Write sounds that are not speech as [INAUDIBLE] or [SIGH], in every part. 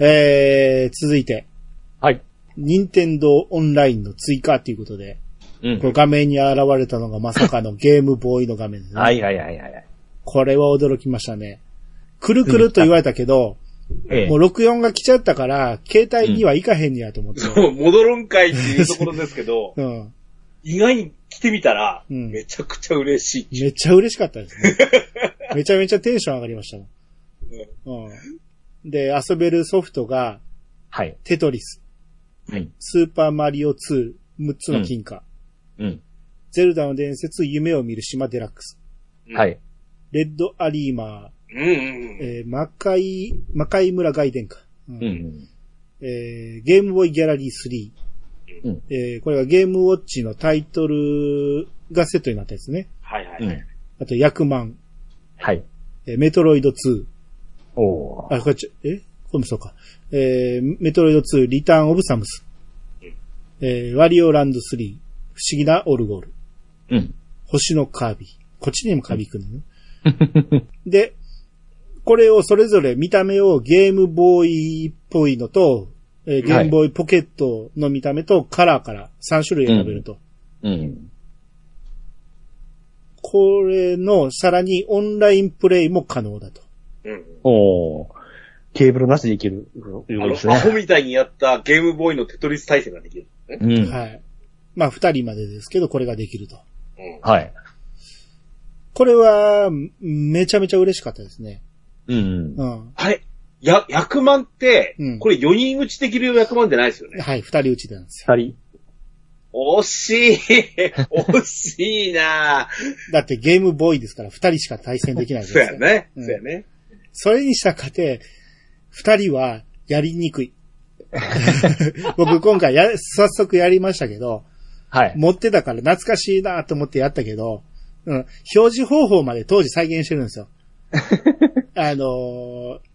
えー、続いて、はい。任天堂オンラインの追加ということで、うんこれ画面に現れたのがまさかのゲームボーイの画面ですね。はいはいはいはい。これは驚きましたね。くるくると言われたけど、ええもう64が来ちゃったから、携帯にはいかへんねやと思って。そう、戻るんかいっていうところですけど、[LAUGHS] うん。意外に来てみたら、うんめちゃくちゃ嬉しい。めっちゃ嬉しかったですね。[LAUGHS] めちゃめちゃテンション上がりましたもん。うん。で、遊べるソフトが、はい。テトリス、はい。スーパーマリオ2、6つの金貨、うん。ゼルダの伝説、夢を見る島デラックス、はい。レッドアリーマうんうんー、えー、魔界、魔界村外伝か、うんうん。えー、ゲームボーイギャラリー3、うん。えー、これがゲームウォッチのタイトルがセットになったやつね。はいはいはい。うん。あと、ヤクマン、はい。えーメトロイド2、おー。あ、これちょ、え？これもそうか。えー、メトロイド2、リターンオブサムス。えー、ワリオランド3、不思議なオルゴール。うん。星のカービィ。こっちにもカービィ来るのね。[LAUGHS] で、これをそれぞれ見た目をゲームボーイっぽいのと、えーゲームボーイポケットの見た目とカラーから3種類選べると。うん。これのさらにオンラインプレイも可能だと。うん。おー。ケーブルなしでいける。いうあことの、ですね。アホみたいにやったゲームボーイのテトリス対戦ができる。ね。うん。はい。まあ、二人までですけど、これができると。うん。はい。これは、めちゃめちゃ嬉しかったですね。うん。うん。あれ？や、役満って、うんこれ4人打ちできる役満じゃないですよね。はい、二人打ちなんですよ。二人。惜しい [LAUGHS] 惜しいなだってゲームボーイですから、二人しか対戦できないですそうやね。うんそうやね。それにしたかて、二人はやりにくい。[LAUGHS] 僕今回や、早速やりましたけど、はい。持ってたから懐かしいなと思ってやったけど、うん、表示方法まで当時再現してるんですよ。[LAUGHS] あのー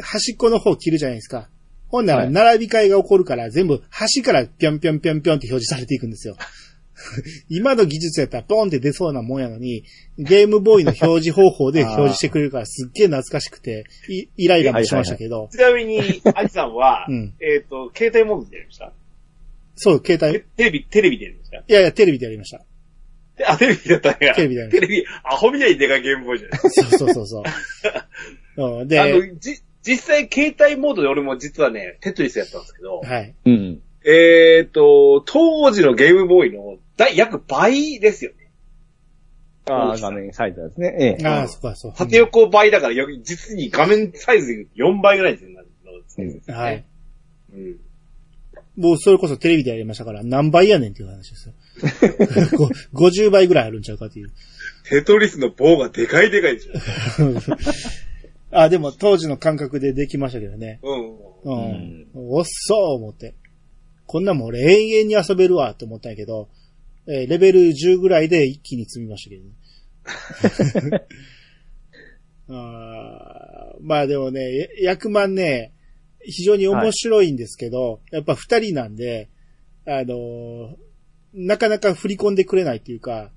端っこの方切るじゃないですか。ほんならはい並び替えが起こるから全部端からぴょんぴょんぴょんぴょんって表示されていくんですよ。[LAUGHS] 今の技術やったらポンって出そうなもんやのに、ゲームボーイの表示方法で [LAUGHS] 表示してくれるからすっげえ懐かしくて、いイライラもしましたけど、ちなみに、アジさんは、[LAUGHS] うんえっ、と、携帯モードでやりました？そう、携帯、テテレビ、テレビでやりました？いやいや、テレビでやりました。であ、テレビだったんや。テレビでやりまテレビ、アホみたいにでかいゲームボーイじゃないそうそうそうそう。うん、で、あの、じ、実際携帯モードで俺も実はね、テトリスやったんですけど、はい。うん。えっ、と、当時のゲームボーイの大約倍ですよね。ああ、画面サイズですね。ええ。ああ、そっか、そう。縦横倍だから、よ実に画面サイズで言うと4倍ぐらいですよね。うんはい。うん。もうそれこそテレビでやりましたから、何倍やねんっていう話ですよ。[LAUGHS] ご50倍ぐらいあるんちゃうかっていう。テトリスの棒がでかいでかいでしょ。[LAUGHS] あ、でも当時の感覚でできましたけどね。うん。うん。おっそう思って。こんなんもん俺永遠に遊べるわと思ったんやけど、えーレベル10ぐらいで一気に積みましたけどね。[LAUGHS] あーまあでもね、や役満ね、非常に面白いんですけど、やっぱ二人なんで、あのーなかなか振り込んでくれないっていうか、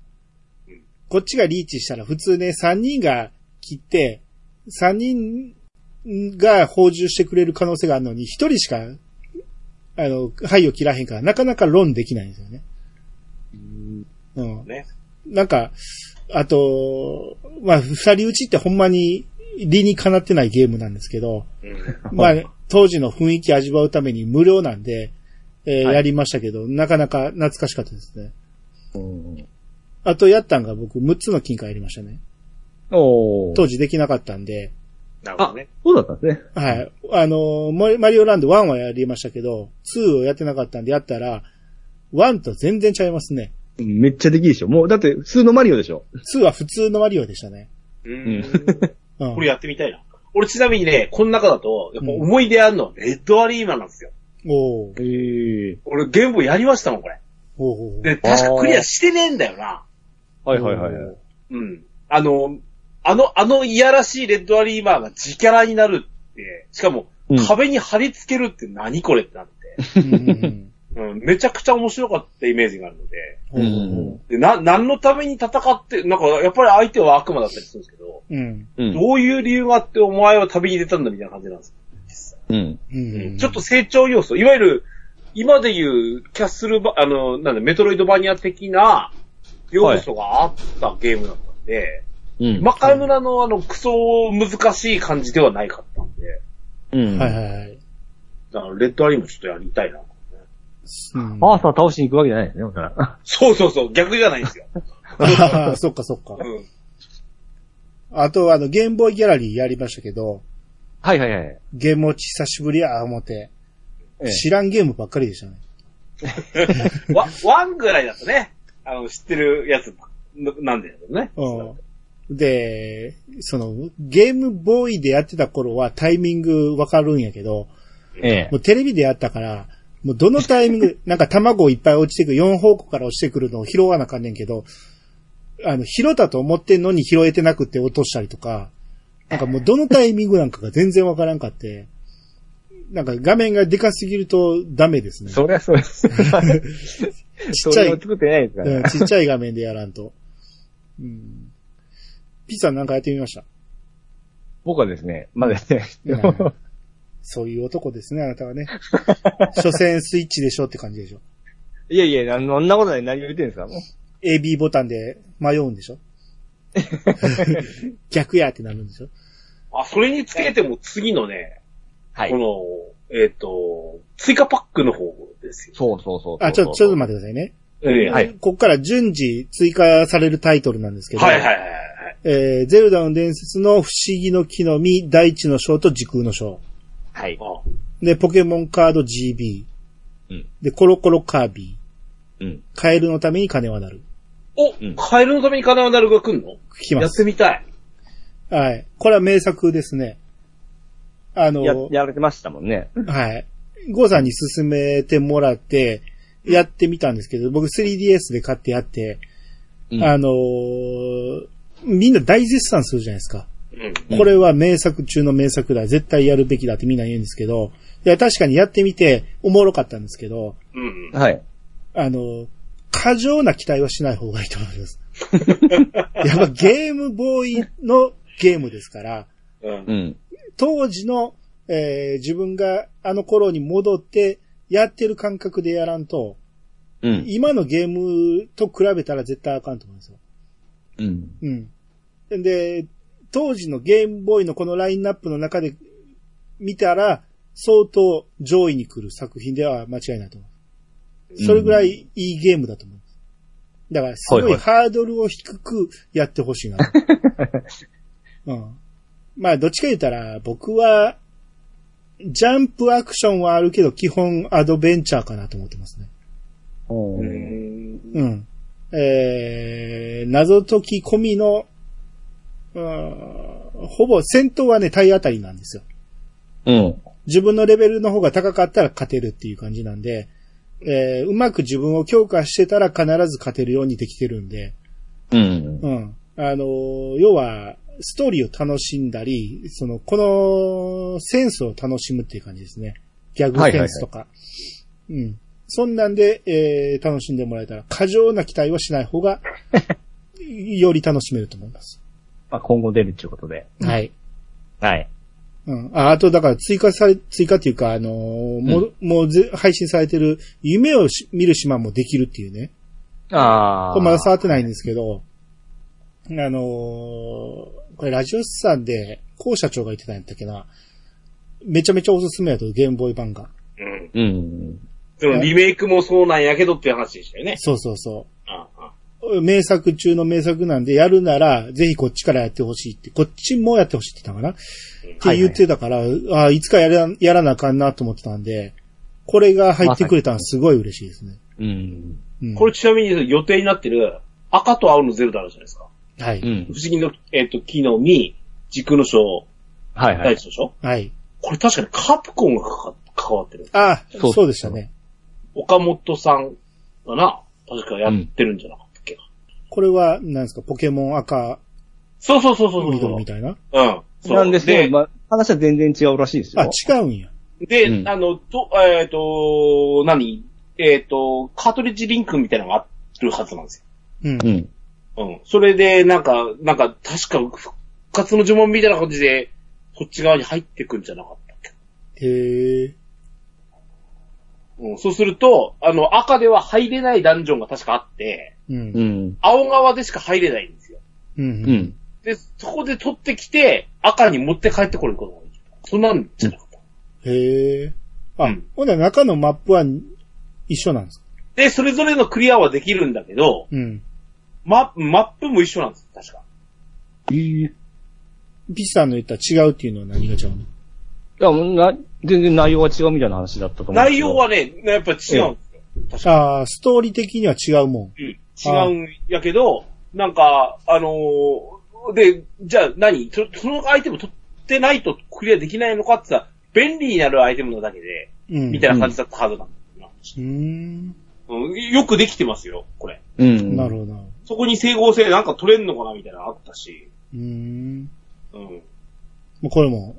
こっちがリーチしたら普通ね、三人が切って、三人が報酬してくれる可能性があるのに、一人しか、あの、牌を切らへんから、なかなかロンできないんですよね。うん。ね。なんか、あと、まあ、二人打ちってほんまに理にかなってないゲームなんですけど、うん。まあ、当時の雰囲気味わうために無料なんで、えーはいやりましたけど、なかなか懐かしかったですね。うん。あとやったんが僕6つの金貨やりましたね。おー。当時できなかったんで、あなるほどね。、そうだったんですね。はい。あのー、マリマリオランド1はやりましたけど、2をやってなかったんでやったら、1と全然ちゃいますね。めっちゃできるでしょ。もう、だって、普通のマリオでしょ。2は普通のマリオでしたね。ううんん。うん。これやってみたいな。俺ちなみにね、この中だと、やっぱ思い出あるのはレッドアリーマンなんですよ。おーええ俺ゲームボーイやりましたもん、これ。おで、確かクリアしてねえんだよな。はいはいはいはい。うん。あの、あの、あのいやらしいレッドアリーマーが自キャラになるって、しかも、うん壁に貼り付けるって何これってなって、うんうんうん、めちゃくちゃ面白かったイメージがあるので、うん。うんで、な、何のために戦って、なんか、やっぱり相手は悪魔だったりするんですけど、うん。うん。どういう理由があってお前は旅に出たんだみたいな感じなんですよ。うん。うん。ちょっと成長要素、いわゆる、今でいうキャッスルバ、あの、なんだ、メトロイドバニア的な要素があったゲームだったんで、うん。魔界村のあの、クソ難しい感じではないかったんで、うん。はいはいはい。だからレッドアリーもちょっとやりたいな。うんアーサー倒しに行くわけじゃないですね、ら。[LAUGHS] そうそうそう、逆じゃないんですよ。あ [LAUGHS] あそっかそっか。うん。あと、あの、ゲームボーイギャラリーやりましたけど、はいはいはい。ゲーム落ち久しぶりや、思って。ええ知らんゲームばっかりでしたね。[LAUGHS] ワワンぐらいだとね、あの、知ってるやつななんだよね。うん。で、その、ゲームボーイでやってた頃はタイミングわかるんやけど、えもうテレビでやったから、もうどのタイミング、[LAUGHS] なんか卵いっぱい落ちてくる、4方向から落ちてくるのを拾わなあかんねんけど、あの、拾ったと思ってんのに拾えてなくて落としたりとか、なんかもうどのタイミングなんかが全然わからんかって、なんか画面がでかすぎるとダメですね。そりゃそうです。[LAUGHS] ちっちゃい作ってないですからうん、ね。ちっちゃい画面でやらんと。うん。ピザなんかやってみました？僕はですね、まだですね、うんそういう男ですね、あなたはね。[LAUGHS] 所詮スイッチでしょって感じでしょ。いやいや、あんなことない何を言ってんですかもう AB ボタンで迷うんでしょ [LAUGHS] 逆やってなるんでしょあ、それにつけても次のね、はこ。の、えっ、と、追加パックの方ですよ。そうそうそう。あ、ちょ、ちょっと待ってくださいね。ええはいこっから順次追加されるタイトルなんですけど、はいはいはいはい。えー、ゼルダの伝説の不思議の木の実、大地の章と時空の章。はい。あで、ポケモンカード GB。うんで、コロコロカービうん。ィ。カエルのために金はなる。お、んカエルのために金はなるが来んの？やって聞きます。みたい。はい。これは名作ですね。あの、や、やられてましたもんね。はい。ゴーさんに勧めてもらって、やってみたんですけど、僕 3DS で買ってやって、うんあのーみんな大絶賛するじゃないですか。うん。これは名作中の名作だ、絶対やるべきだってみんな言うんですけど、いや、確かにやってみて、おもろかったんですけど、うん。はい。あの、過剰な期待はしない方がいいと思います。[LAUGHS] やっぱゲームボーイのゲームですから、うん。うん。当時の、えー自分があの頃に戻ってやってる感覚でやらんと、うん。今のゲームと比べたら絶対あかんと思うんですよ。うん。うん。で、当時のゲームボーイのこのラインナップの中で見たら、相当上位に来る作品では間違いないと思う。それぐらいいいゲームだと思います。だから、すごはいハードルを低くやってほしいなと。[LAUGHS] うん。まあ、どっちか言ったら、僕は、ジャンプアクションはあるけど、基本アドベンチャーかなと思ってますね。う。うんん。うん。えー、謎解き込みの、うん、ほぼ戦闘はね、体当たりなんですよ。うん。自分のレベルの方が高かったら勝てるっていう感じなんで、えー、うまく自分を強化してたら必ず勝てるようにできてるんで、うん。うん。あのー要は、ストーリーを楽しんだり、その、このセンスを楽しむっていう感じですね。ギャグセンスとか。うん。そんなんで、えー、楽しんでもらえたら、過剰な期待はしない方が、[LAUGHS] より楽しめると思います。まあ、今後出るっていうことで。はい。はい。うん。あ、あと、だから追加され、追加っていうか、あのーもう、もうぜ配信されてる、夢をし見る島もできるっていうね。ああ。これまだ触ってないんですけど、あのーこれラジオスさんで、高社長が言ってたんやったっけな。めちゃめちゃおすすめやと、ゲームボーイ版が。うん。うん。そのリメイクもそうなんやけどっていう話でしたよね。そうそうそう。名作中の名作なんで、やるなら、ぜひこっちからやってほしいって、こっちもやってほしいって言ったかな？って言ってたから、あいつかやらやらなあかんなと思ってたんで、これが入ってくれたのすごい嬉しいですね。うん。うん、これちなみに予定になってる赤と青のゼルダあるじゃないですか？はい、うん不。思議の、えっ、と、木の実、時空の章、はいはい。大地の章。はい。これ確かにカプコンがかか関わってる。あそうそうでしたね。岡本さんかな確かやってるんじゃなか。これは、なんですか、ポケモン赤、そうそうそうそうそう。緑みたいな？うん。そうなんですけでど、まあ、話は全然違うらしいですよ。あ、違うんや。で、うんあの、と、えっ、と、何？えっ、と、カートリッジリンクみたいなのがあるはずなんですうんう。ん。よ。うん。それで、なんか、なんか、確か復活の呪文みたいな感じで、こっち側に入ってくんじゃなかったっけ？へえ。うん、そうすると、あの、赤では入れないダンジョンが確かあって、うん。ううん。ん。青側でしか入れないんですよ。う。うんん。で、そこで取ってきて、赤に持って帰ってこれることができる。そんなんじゃなかった。へえ。あ、うんほんなら中のマップは一緒なんですか？で、それぞれのクリアはできるんだけど、うん。ママップも一緒なんです、確か。いい。いピチさんの言ったら違うっていうのは何が違うの？や、もうな、全然内容が違うみたいな話だったと思う内容はね、やっぱ違うんですよ。確かああ、ストーリー的には違うもん。に。うん。違うんやけど、なんか、あのーで、じゃあ何？そそのアイテム取ってないとクリアできないのかってさ、便利になるアイテムなだけで、うん。みたいな感じだったはずなんだようーん。な、うん。よくできてますよ、これ。うん。なるほどそこに整合性なんか取れんのかなみたいなのあったし。ーん。うん。もうこれも、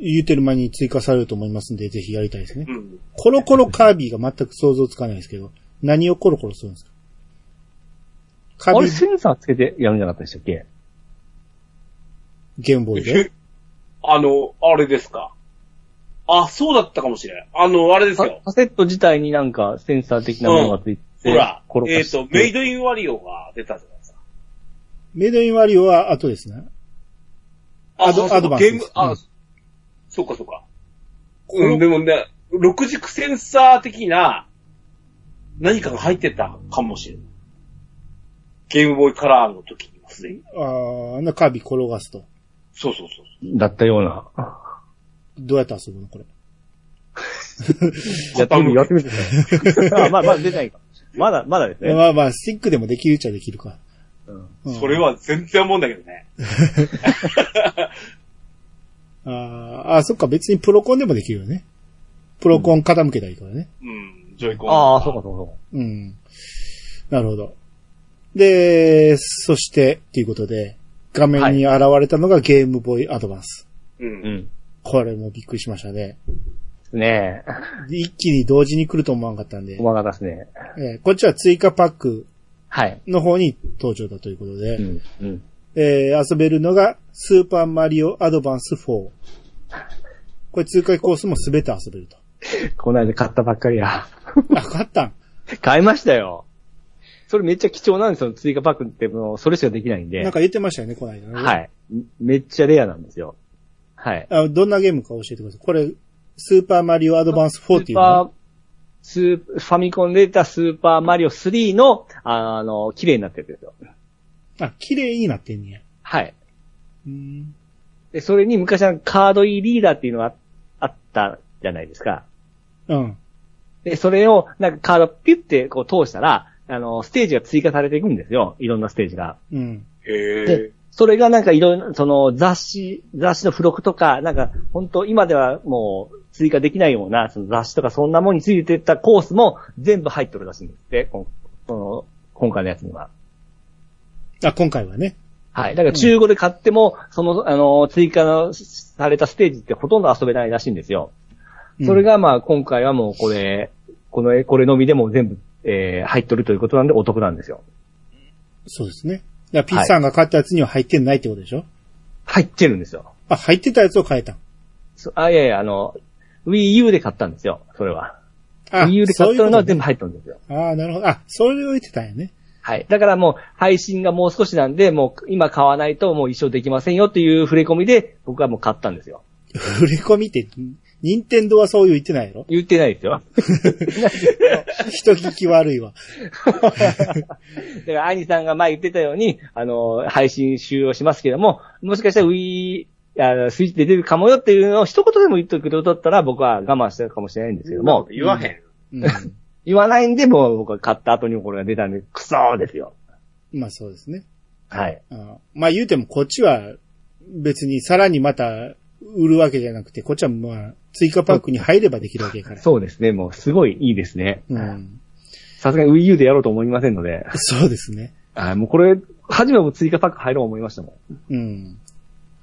言うてる間に追加されると思いますんで、ぜひやりたいですね。うん。コロコロカービィが全く想像つかないですけど、何をコロコロするんですか？カあれ、センサーつけてやるんじゃなかったでしたっけ？ゲームボーイで？あの、あれですか？あ、そうだったかもしれん。あの、あれですカよ。カセット自体になんかセンサー的なものがついて、ほら、コロえっ、と、メイドインワリオが出たじゃないですか。メイドインワリオは後ですね。アドそうかアドバンスゲーム、あ、うんそうかそうか。うん、でもね、六軸センサー的な何かが入ってたかもしれない。ゲームボーイカラーの時にはすでに。ああ、あんなカービィ転がすと。そうそうそう。だったような。どうやって遊ぶのこれ？[LAUGHS] やってみて、やってみてください。あ、まあ、まだ出ないか。まだ、まだですね。まあまあ、スティックでもできるっちゃできるか。うんうんそれは全然思うんだけどね。[LAUGHS] あーあー、そっか、別にプロコンでもできるよね。プロコン傾けたらいいからね。うん、ジョイコン。ああ、そうか、そうか。うん。なるほど。で、そして、ということで、画面に現れたのがゲームボーイアドバンス。う。うんん。これもびっくりしましたね。ねで一気に同時に来ると思わなかったんでえ。、細かですね。えーこっちは追加パックはい。の方に登場だということで、うん。うん。えー遊べるのが、スーパーマリオアドバンス4。これ通過コースもすべて遊べると。[LAUGHS] この間買ったばっかりや。あ、買ったん？[LAUGHS] 買いましたよ。それめっちゃ貴重なんですよ。追加パックってもうそれしかできないんで。なんか言ってましたよね、この間ね。はい。めっちゃレアなんですよ。はい。あどんなゲームか教えてください。これ、スーパーマリオアドバンス4っていうスーパー、スーファミコンで出たスーパーマリオ3の、あの、綺麗になってるんですよ。あ、綺麗になってんねや。はい。うん。で、それに昔はカードイリーダーっていうのがあったじゃないですか。うん。で、それを、なんかカードピュってこう通したら、あの、ステージが追加されていくんですよ。いろんなステージが。うん。へでえ。それがなんかいろいろ、その雑誌、雑誌の付録とか、なんか本当今ではもう追加できないようなその雑誌とかそんなものについてたコースも全部入ってるらしいんですって、こその今回のやつには。あ、今回はね。はい。だから中古で買っても、その、あの、追加のされたステージってほとんど遊べないらしいんですよ。うんそれ、がまあ今回はもうこれ、この、これのみでも全部、えー、入っとるということなんでお得なんですよ。そうですね。だからピッチさんが買ったやつには入ってないってことでしょ、入ってるんですよ。あ、入ってたやつを変えたん。そあ、いやいや、あの、Wii U で買ったんですよ、それは。あ Wii U で買ったのは全部入ったんですよ。ああ、なるほど。あ、それを言ってたんやね。はい。だからもう、配信がもう少しなんで、もう今買わないともう一生できませんよっていう触れ込みで、僕はもう買ったんですよ。[LAUGHS] 振り込みって、任天堂はそう言ってないやろ？言ってないですよ。[LAUGHS] 人聞き悪いわ。[LAUGHS] だから、アニさんが前言ってたように、あの、配信終了しますけども、もしかしたら Wii、あスイッチで出るかもよっていうのを一言でも言ってくれるだったら僕は我慢してるかもしれないんですけども、言わへん。うん。言わないんで、もう僕は買った後にこれが出たんで、クソーですよ。まあそうですね。はい。あまあ言うてもこっちは別にさらにまた売るわけじゃなくて、こっちはまあ追加パックに入ればできるわけやから。そうですね、もうすごいいいですね。うん。さすがに Wii U でやろうと思いませんので、[LAUGHS] そうですね。あもうこれ、初めはもう追加パック入ろう思いましたもん。うん。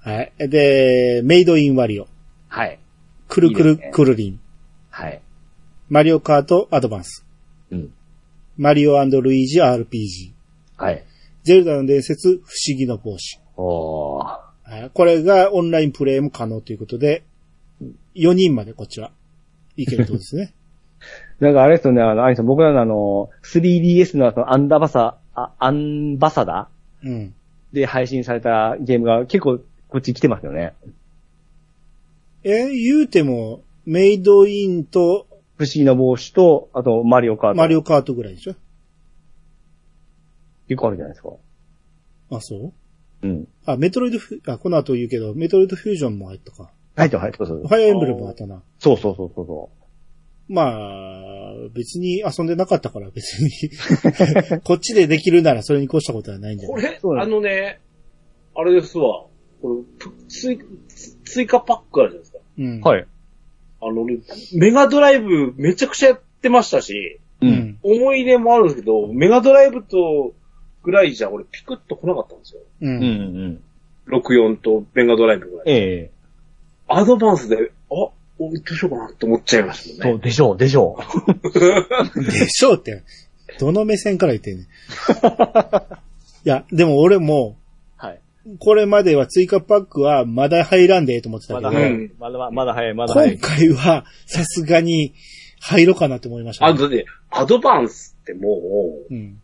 はい。で、メイドインワリオ。はい。くるくるくるりん。はい。マリオカートアドバンス。うん。マリオルイージ RPG。はい。ゼルダの伝説不思議の帽子。おー。はいこれがオンラインプレイも可能ということで、4人までこっちは。いけるとこですね。[LAUGHS] なんかあれですよね、あの、アイさん、僕らのあの、3DS のそのアンダーバサ、あアンバサダうん。で配信されたゲームが結構こっち来てますよね。え、言うても、メイドインと不思議な帽子と、あとマリオカート。マリオカートぐらいでしょ？結構あるじゃないですか。あ、そう？うん。あ、メトロイドフ、あ、この後言うけど、メトロイドフュージョンも入ったか。入って入ってそうファイアーエンブレムもあったな。そうそうそうそうそまあ、別に遊んでなかったから別に。[LAUGHS] こっちでできるならそれに越したことはないんじゃない？これあのね、あれですわ。これぷ追追加パックあるじゃないですか。うん。う。はい。あの、俺メガドライブめちゃくちゃやってましたし、う。うんん。思い入れもあるんですけど、メガドライブとぐらいじゃ俺ピクッと来なかったんですよ。う。うんん。うん。64とメガドライブぐらい。ええアドバンスで、あ、おどうしようかなって思っちゃいましたもんね。そう、でしょう、でしょ [LAUGHS] でしょうって。どの目線から言ってんねん。[LAUGHS] いや、でう俺も、う。はい。これまでは追加パックはまだ入らんでええと思ってたけど、まだ早いうん。まだ、まだ早い、まだ早今い。回はさすがに入ろうかなって思いました、あ、だって、アドバンスってもう、うん。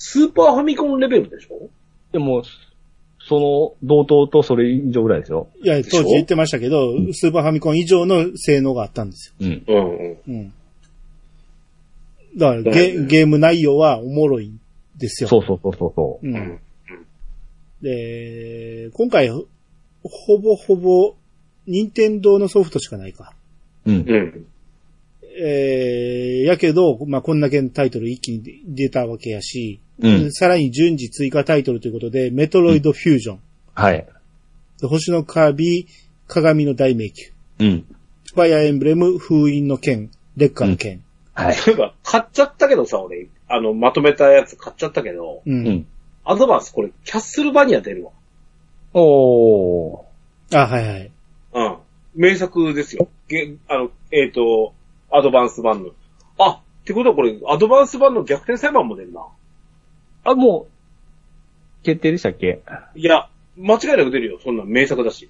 スーパーファミコンレベルでしょ？でも、その、同等とそれ以上ぐらいですよ。いや、当時言ってましたけど、スーパーファミコン以上の性能があったんですうん。うんうん。よ。うん。だからゲ、ゲーム内容はおもろいんですよ。そうそうそうそうそう。う。うんん。で、今回、ほぼほぼ、任天堂のソフトしかないか。うん。うん。えー、やけど、まあ、こんだけのタイトル一気に出たわけやし、うん。さらに順次追加タイトルということで、メトロイドフュージョン、はい。で星のカービィ、鏡の大迷宮、うん。ファイアーエンブレム、封印の剣、劣化の剣。はい。そういえば、買っちゃったけどさ、俺、あの、まとめたやつ買っちゃったけど、うん。うん。アドバンスこれ、キャッスルバニア出るわ。おー。あ、はいはい。うん。名作ですよ。げあの、えっ、と、アドバンス版の。あ、ってことはこれ、アドバンス版の逆転裁判も出るな。あ、もう、決定でしたっけ？いや、間違いなく出るよ。そんな名作だし。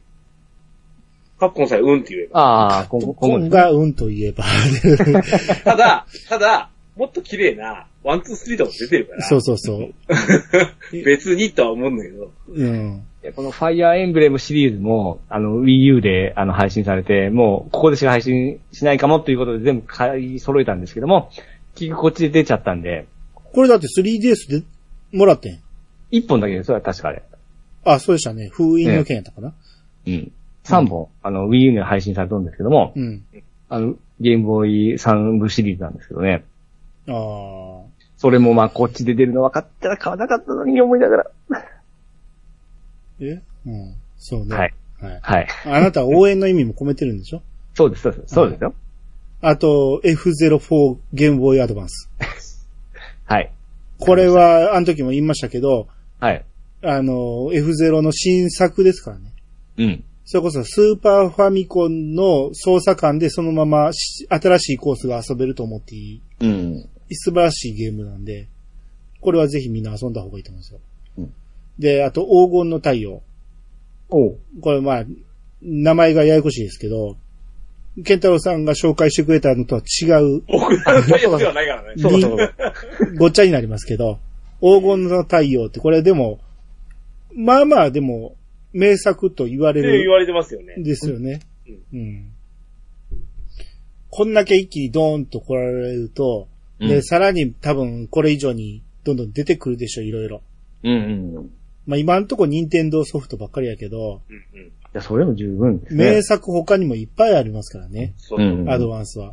カッコンさえうんって言えば。ああ、今後、今後。がうんと言えば。[LAUGHS] ただ、ただ、もっと綺麗な、ワン、ツー、スリーとか出てるから。そうそうそう。[LAUGHS] 別にとは思うんだけど。うん。このファイアーエンブレムシリーズも、あの、Wii U であの配信されて、もう、ここでしか配信しないかもということで全部買い揃えたんですけども、結局こっちで出ちゃったんで、これだって 3DS でもらってん？一本だけですよ、確かあれ。あ、そうでしたね。封印の剣やったかな？うん。三本、あの、Wii U に配信されたんですけども、うん。あの、ゲームボーイ3部シリーズなんですけどね。ああ。それもまあ、こっちで出るの分かったら買わなかったのに思いながら。え？うん。そうね。はい。はい。はい。[LAUGHS] あなたは応援の意味も込めてるんでしょ？そうです、そうです。そうですよ。あと、F04 ゲームボーイアドバンス。[LAUGHS] はい。これは、あの時も言いましたけど、はい。あの、F0 の新作ですからね。うん。それこそスーパーファミコンの操作感でそのままし新しいコースが遊べると思っていい、うん。素晴らしいゲームなんで、これはぜひみんな遊んだ方がいいと思うんですよ。うんで、あと黄金の太陽。おう。これまあ、名前がややこしいですけど、ケンタロウさんが紹介してくれたのとは違う、僕らのタイヤではないからね。そうかそうか。ごっちゃになりますけど、黄金の太陽ってこれでも、まあまあでも、名作と言われるって言われてますよね。ですよね。うん。こんだけ一気にドーンと来られると、で、うんさらに多分これ以上にどんどん出てくるでしょ、いろいろ。うんうん。まあ今んとこ任天堂ソフトばっかりやけど、うんうん。いや、それも十分ですね。名作他にもいっぱいありますからね、そうう。うん。ん。アドバンスは。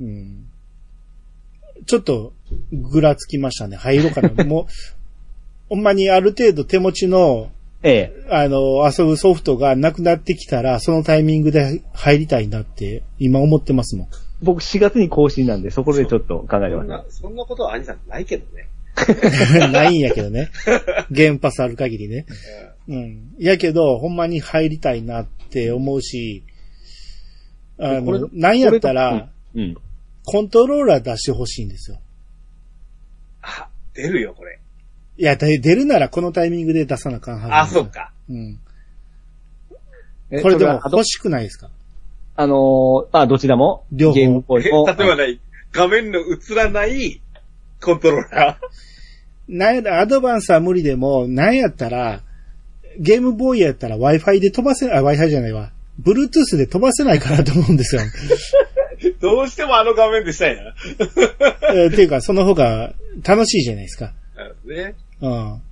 うん。ちょっと、ぐらつきましたね。入ろうかな。[LAUGHS] もう、ほんまにある程度手持ちの、ええ。あの、遊ぶソフトがなくなってきたら、そのタイミングで入りたいなって、今思ってますもん。僕4月に更新なんで、そこでちょっと考えてます。そんな、そんなことは兄さんないけどね。[LAUGHS] ないんやけどね。ゲームパスある限りね。うん。やけど、ほんまに入りたいなって思うし、あこれの、なんやったら、うん。コントローラー出してほしいんですよ。あ、出るよ、これ。いや、で出るならこのタイミングで出さなあかんはず。あ、そう。か。うん。えこれでも欲しくないですか？あのーあ、どちらも、両方ゲームボーイも。例えばね、画面の映らないコントローラなんやらアドバンスは無理でも、なんやったら、ゲームボーイやったら Wi-Fi で飛ばせ、あ、Wi-Fi じゃないわ。Bluetooth で飛ばせないかなと思うんですよ。ー。[LAUGHS] どうしてもあの画面でしたいな。[LAUGHS] えーっていうか、その方が楽しいじゃないですか。ね。うん。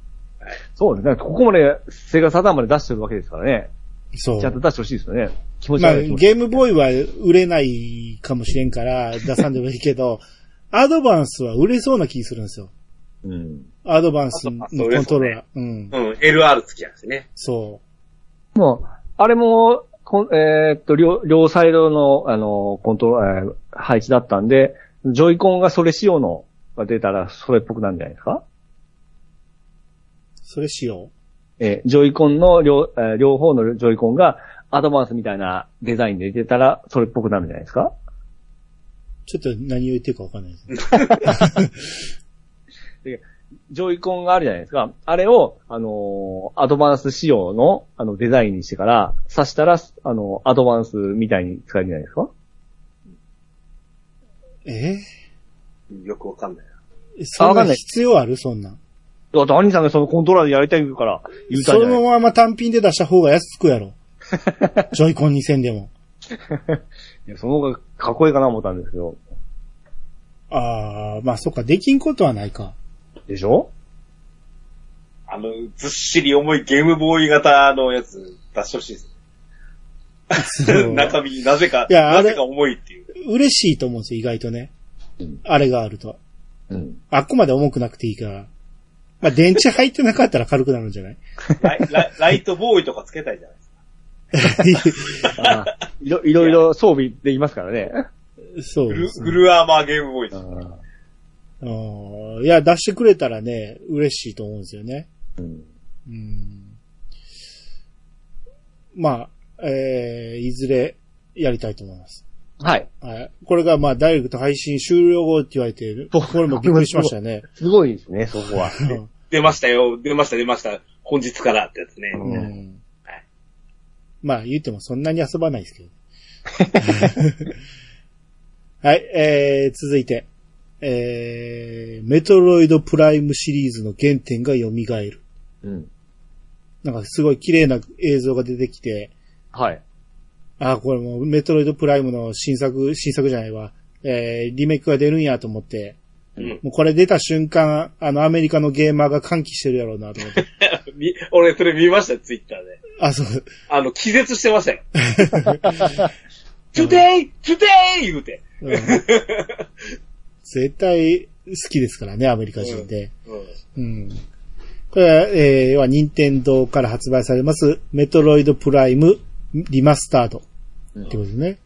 そうですね。ここまで、セガサターンまで出してるわけですからね。そうちゃん。と出してほしいですよね。気持ちまあ、悪い気持ち。ゲームボーイは売れないかもしれんから、出さんでもいいけど、[LAUGHS] アドバンスは売れそうな気するんですよ。うん。アドバンスのコントローラー。うん。うん、LR 付きなんですね。そもう、あれも、こんえーっと、両、両サイドの、あの、コントローラー、配置だったんで、ジョイコンがそれ仕様のが出たら、それっぽくなるんじゃないですか？う。それしよえージョイコンの両、えー両方のジョイコンが、アドバンスみたいなデザインで出てたら、それっぽくなるんじゃないですか？う。ちょっと何を言ってるかわかんないです。ジョイコンがあるじゃないですか。あれを、あのーアドバンス仕様の、あの、デザインにしてから、刺したら、あの、アドバンスみたいに使えるんじゃないですかえ？よくわかんないな。ーそんな必要ある？そんなん。だって、兄さんがそのコントローラーでやりたいから、言うたんそじゃないのまま単品で出した方が安くやろ。[LAUGHS] ジョイコン2000でも。いやその方がかっこいいかな思ったんですけど。ああ、まあそっか、できんことはないか。でしょ？あの、ずっしり重いゲームボーイ型のやつ出してほしいです。[LAUGHS] 中身、なぜか、いやあれなぜか重いっていう。嬉しいと思うんですよ、意外とねうん。あれがあると。うん。ああっこまで重くなくていいから。まあ電池入ってなかったら軽くなるんじゃない？[LAUGHS] ライライライトボーイとかつけたいじゃないですか。あいろいろいろ装備できますからね。そうですね。フルアーマーゲームボーイです。うんいや、出してくれたらね、嬉しいと思うんですよね。うんうん。まあ、えー、いずれやりたいと思います。はい。はい。これがまあ、ダイレクト配信終了後って言われてる。そうこれもびっくりしましたね。すごいですね、そこは。うん [LAUGHS] 出ましたよ、出ました、出ました。本日からってやつね。うんうんまあ、言ってもそんなに遊ばないですけど。[LAUGHS] はい、えー、続いて。えー、メトロイドプライムシリーズの原点が蘇る。うん。なんかすごい綺麗な映像が出てきて、はい。あ、これもうメトロイドプライムの新作、新作じゃないわ。えー、リメイクが出るんやと思って、うん。もうこれ出た瞬間、あのアメリカのゲーマーが歓喜してるやろうなと思って。[LAUGHS] み俺、それ見ました、ツイッターで。あ、そう。あの、気絶してましたよ。 today today 言うて。うん絶対好きですからね、アメリカ人で。うん。うん。これは、えー、は、任天堂から発売されます、メトロイドプライムリマスタード。ってことですね。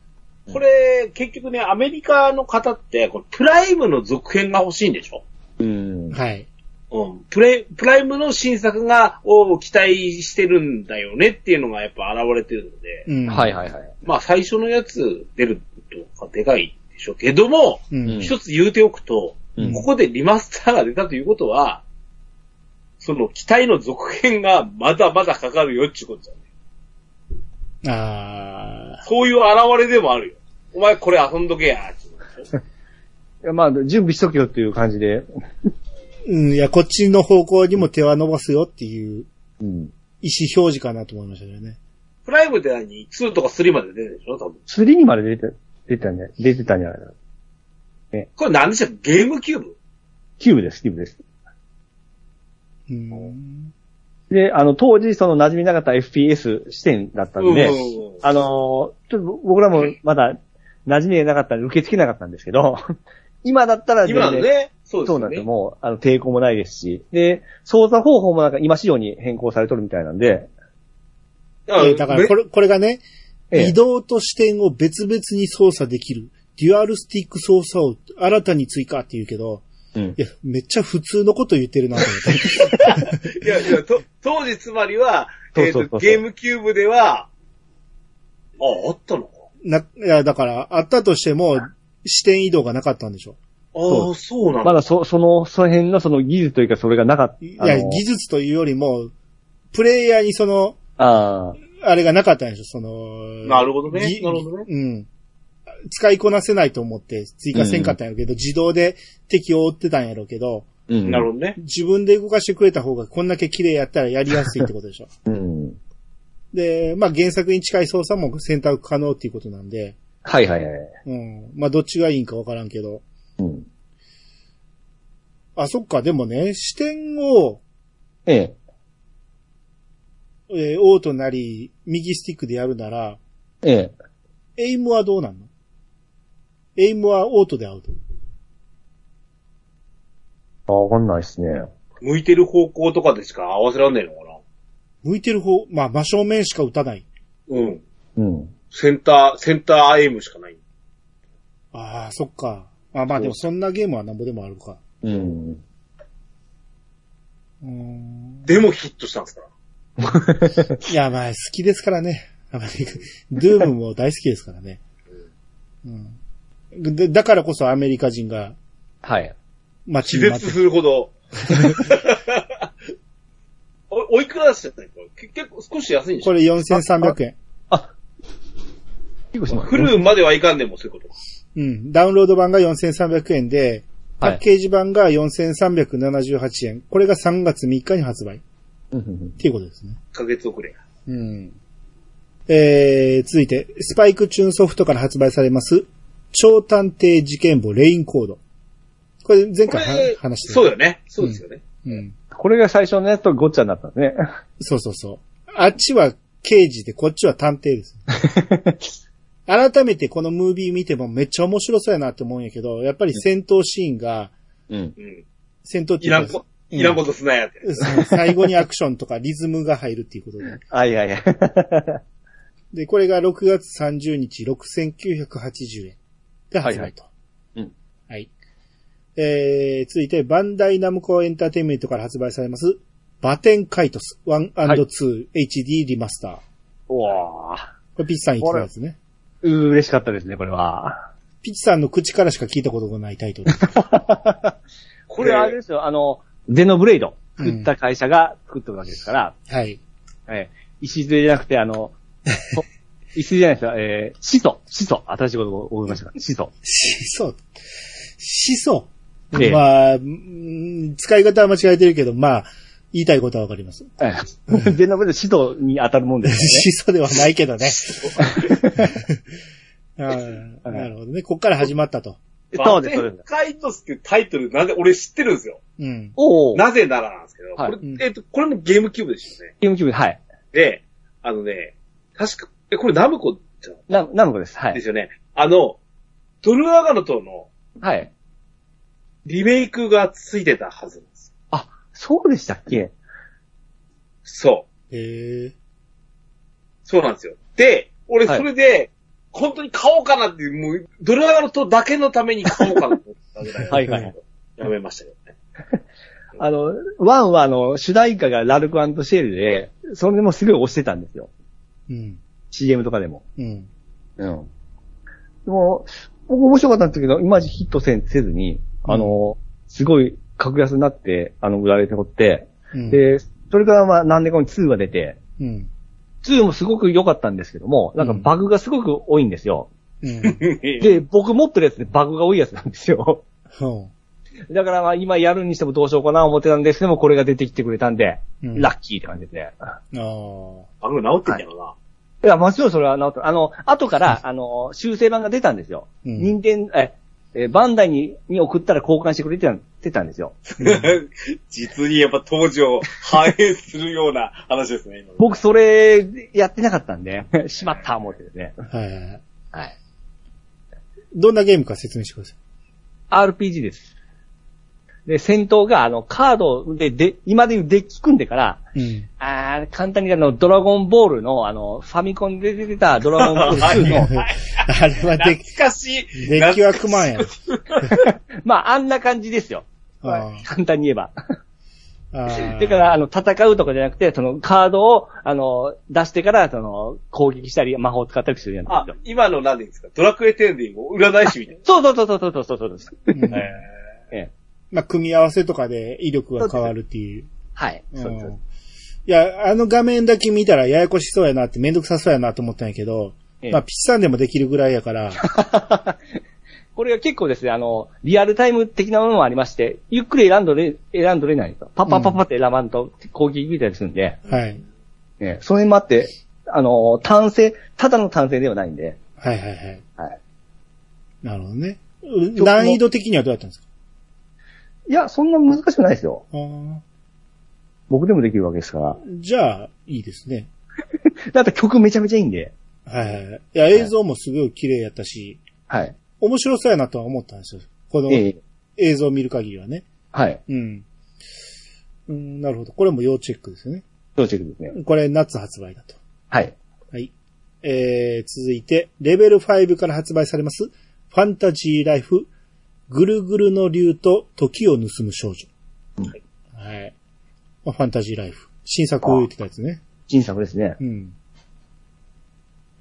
これ、結局ね、アメリカの方って、これプライムの続編が欲しいんでしょ？うん。はい。うん。プレ、プライムの新作が、を期待してるんだよねっていうのがやっぱ現れてるので、うん。はいはいはい。まあ最初のやつ出るとかでかいでしょ？うけども、うん。一つ言うておくと、うんここでリマスターが出たということは、その期待の続編がまだまだかかるよっていうことだね。あそういう現れでもあるよ。お前これ遊んどけやって [LAUGHS] いやまあ、準備しとけよっていう感じで。ーうん。いや、こっちの方向にも手は伸ばすよっていううん。意思表示かなと思いましたけどね。プライムって何 ?2 とか3まで出てるでしょ多分。3にまで出て、出てたんじゃ、出てたんじゃないかな。これ何でしたっけ？ゲームキューブ？キューブです、キューブです。うん。で、あの、当時その馴染みなかった FPS 視点だったんで、うんうんうんあのーちょっと僕らもまだ馴染みなかったんで受け付けなかったんですけど、[LAUGHS] 今だったら全然今のね、そうですよね。そうなんですよ。もう、あの、抵抗もないですし。で、操作方法もなんか今仕様に変更されとるみたいなんで、あえーだからこれ、これがね、ええ移動と視点を別々に操作できる。デュアルスティック操作を新たに追加って言うけど、うんい。や、めっちゃ普通のこと言ってるなと思って。[LAUGHS] いや、いや、と、当時つまりは、えっ、そうそうそうそうと、ゲームキューブでは、あ、あったの？か。な、いや、だから、あったとしても、視点移動がなかったんでしょ？ああ、そうなんだ。まだそ、その、その辺のその技術というかそれがなかった。いや、技術というよりも、プレイヤーにその、ああれがなかったんでしょ、その、なるほどねぎなるほどねうん。使いこなせないと思って追加せんかったんやろうけど、自動で敵を追ってたんやろうけど、うん。なるほどね。自分で動かしてくれた方がこんだけ綺麗やったらやりやすいってことでしょ？ど。[LAUGHS] うん。で、まあ原作に近い操作も選択可能っていうことなんで、はいはいはい。うん。まあどっちがいいんかわからんけど。うん。あ、そっか、でもね、視点を、ええ。えー、オートなり、右スティックでやるなら、ええ。エイムはどうなんの？エイムはオートでアウト。あ、わかんないっすね。向いてる方向とかでしか合わせらんねえの。向いてる方、まあ真正面しか打たない。うん。うん。センター、センターエイムしかない。ああ、そっか。あまあでもそんなゲームはなんぼでもあるか。うん。うーん。でもヒットしたんですから。[LAUGHS] いや、まあ好きですからね。[LAUGHS] ドゥームも大好きですからね。うん。でだからこそアメリカ人がはい。街気に待って絶するほど。[LAUGHS] お、おいくらでしたっけけ結構少し安いんでしょ？これ4300円。あ、結構しますフルまではいかんでもそういうことか。うん。ダウンロード版が4300円で、パはいッケージ版が4378円。これが3月3日に発売。っうんうんていうことですね。1ヶ月遅れや。うん。えー、続いて、スパイクチューンソフトから発売されます、超探偵事件簿レインコード。これ前回話してそうよね。そうですよね。うん。これが最初のやつとごっちゃになったね。そうそうそう。あっちは刑事で、こっちは探偵です。[LAUGHS] 改めてこのムービー見てもめっちゃ面白そうやなって思うんやけど、やっぱり戦闘シーンが、うん。うん。戦闘っていうかいらんこ、いらんことすなやって。最後にアクションとかリズムが入るっていうことで。はいはいはい。[LAUGHS] で、これが6月30日6980円で発売と。はいはいうんはい。えー、続いて、バンダイナムコエンターテインメントから発売されます、バテンカイトス 1&2HD リマスター。うわこれピッチさん言ってたやつね。ーう嬉しかったですね、これは。ピッチさんの口からしか聞いたことがないタイトル。[LAUGHS] これはあれですよ、あの、ゼノブレイド作った会社が作ったわけですから、はい。えー石杖じゃなくて、あの、ほ [LAUGHS] 石杖じゃないですよ、えー、始祖、始祖、新しいことを覚えましたから、始祖。しそ、しそ。ええまあ、うん使い方は間違えてるけど、まあ、言いたいことはわかります。えーゼノブレイド始祖に当たるもんですしそ [LAUGHS] ではないけどね。[LAUGHS] あーなるほどね。こっから始まったと。そうです、カイトスっていうタイトルなんで俺知ってるんですよ。うん。おー。なぜならなんですけど、はいこれ、えっと、これもゲームキューブですよね。ゲームキューブ、はい。で、あのね、確か、え、これナムコじゃな、ナムコです。はい。ですよね。あの、ドルアガノトのはい。リメイクがついてたはずなんです。あ、そうでしたっけ？そう。へえ。そうなんですよ。で、俺はいそれで、本当に買おうかなっていう、もう、ドルアガノトだけのために買おうかなと思ったぐらい。はいはい。やめましたけどね。[LAUGHS] あの、ワンはあの、主題歌がラルクシェルで、それでもすごい押してたんですよ。うん。CM とかでも。うん。うん。でも、僕面白かったんですけど、いまいちヒットせんせずに、あの、すごい格安になって、あの、売られておって、うん、で、それからまあ何年後に2が出て、うん。2もすごく良かったんですけども、なんかバグがすごく多いんですよ。うん。[LAUGHS] で、僕持ってるやつでバグが多いやつなんですよ。ほだからまあ今やるにしてもどうしようかな思ってたんですけども、これが出てきてくれたんで、う。うん、ラッキーって感じですね。ああ。あの、治ってんやろな。いや、もちろんそれは治った。あの、後から、あの、修正版が出たんですよ。うん任天、え、え、バンダイに、に送ったら交換してくれてたてたんですよ。[LAUGHS] 実にやっぱ当時を反映するような話ですね、今の。僕それ、やってなかったんで、[LAUGHS] しまった思ってですね。はいはいはい。はい。どんなゲームか説明してください。RPG です。で、戦闘が、あの、カードで、で、今でいうデッキ組んでから、うん。あー簡単にあの、ドラゴンボールの、あの、ファミコンで出てたドラゴンボール2の、あれは懐で、かしい。デッキは組まんやろ。[LAUGHS] まあ、あんな感じですよ。あ簡単に言えば。だから、あの、戦うとかじゃなくて、その、カードを、あの、出してから、その、攻撃したり、魔法を使ったりするやつあで今の何ですか？ドラクエ10でいう占い師みたい [LAUGHS] そうそうそうそうそうそうそうです。えええ。まあ、組み合わせとかで威力が変わるっていう。はい。うんそうです。いいや、あの画面だけ見たらややこしそうやなってめんどくさそうやなと思ったんやけど、ええまあ、ピッサンでもできるぐらいやから、[LAUGHS] これが結構ですね、あの、リアルタイム的なものもありまして、ゆっくり選んどれ、選んどれないんですよ。パッパッパッパって選ばんと攻撃見たりするんで、はい。ね、それもあって、あの、単性、ただの単性ではないんで、はいはいはい。はい。なるほどね。難易度的にはどうやったんですか？いや、そんな難しくないですよ。僕でもできるわけですから。じゃあ、いいですね。[LAUGHS] だって曲めちゃめちゃいいんで。はいはいはい。いや、映像もすごい綺麗やったし、はい。面白そうやなとは思ったんですよ。このええ映像を見る限りはね。はい。うん。うん、なるほど。これも要チェックですよね。要チェックですね。これ夏発売だと。はい。はい。えー、続いて、レベル5から発売されます、ファンタジーライフ、ぐるぐるの竜と時を盗む少女。はい。はい。まあ、ファンタジーライフ。新作を言ってたやつね。新作ですね。うん。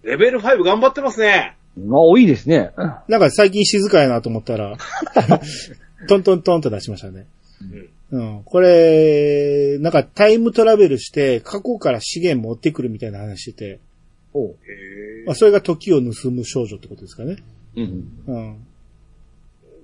レベル5頑張ってますね。まあ、多いですね。なんか最近静かやなと思ったら、[LAUGHS] トントントンと出しましたね。うん。うん。これ、なんかタイムトラベルして過去から資源持ってくるみたいな話してて、おう。へまあ、それが時を盗む少女ってことですかね。うん。うん。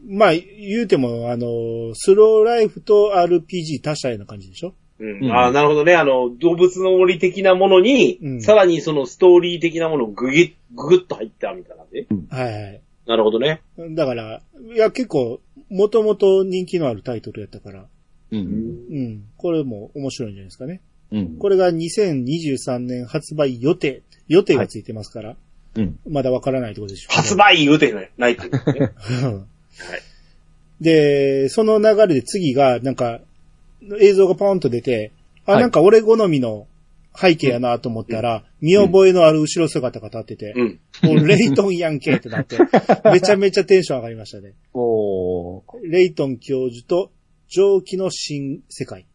まあ、言うても、あの、スローライフと RPG 足したような感じでしょ？うん。うんああ、なるほどね。あの、動物の森的なものに、うんさらにそのストーリー的なものをぐぎ、ぐぐっと入ったみたいな感じはいはい。なるほどね。だから、いや、結構、もともと人気のあるタイトルやったから、う。うんうん。これも面白いんじゃないですかね。うん。これが2023年発売予定。予定がついてますから、うん。まだわからないところでしょうけど。発売言うてないっていうことね。[LAUGHS] うんで、その流れで次が、なんか、映像がポンと出て、あ、はいなんか俺好みの背景やなと思ったら、見覚えのある後ろ姿が立ってて、うん。もうレイトンやんけってなって、[LAUGHS] めちゃめちゃテンション上がりましたね。おー。レイトン教授と蒸気の新世界。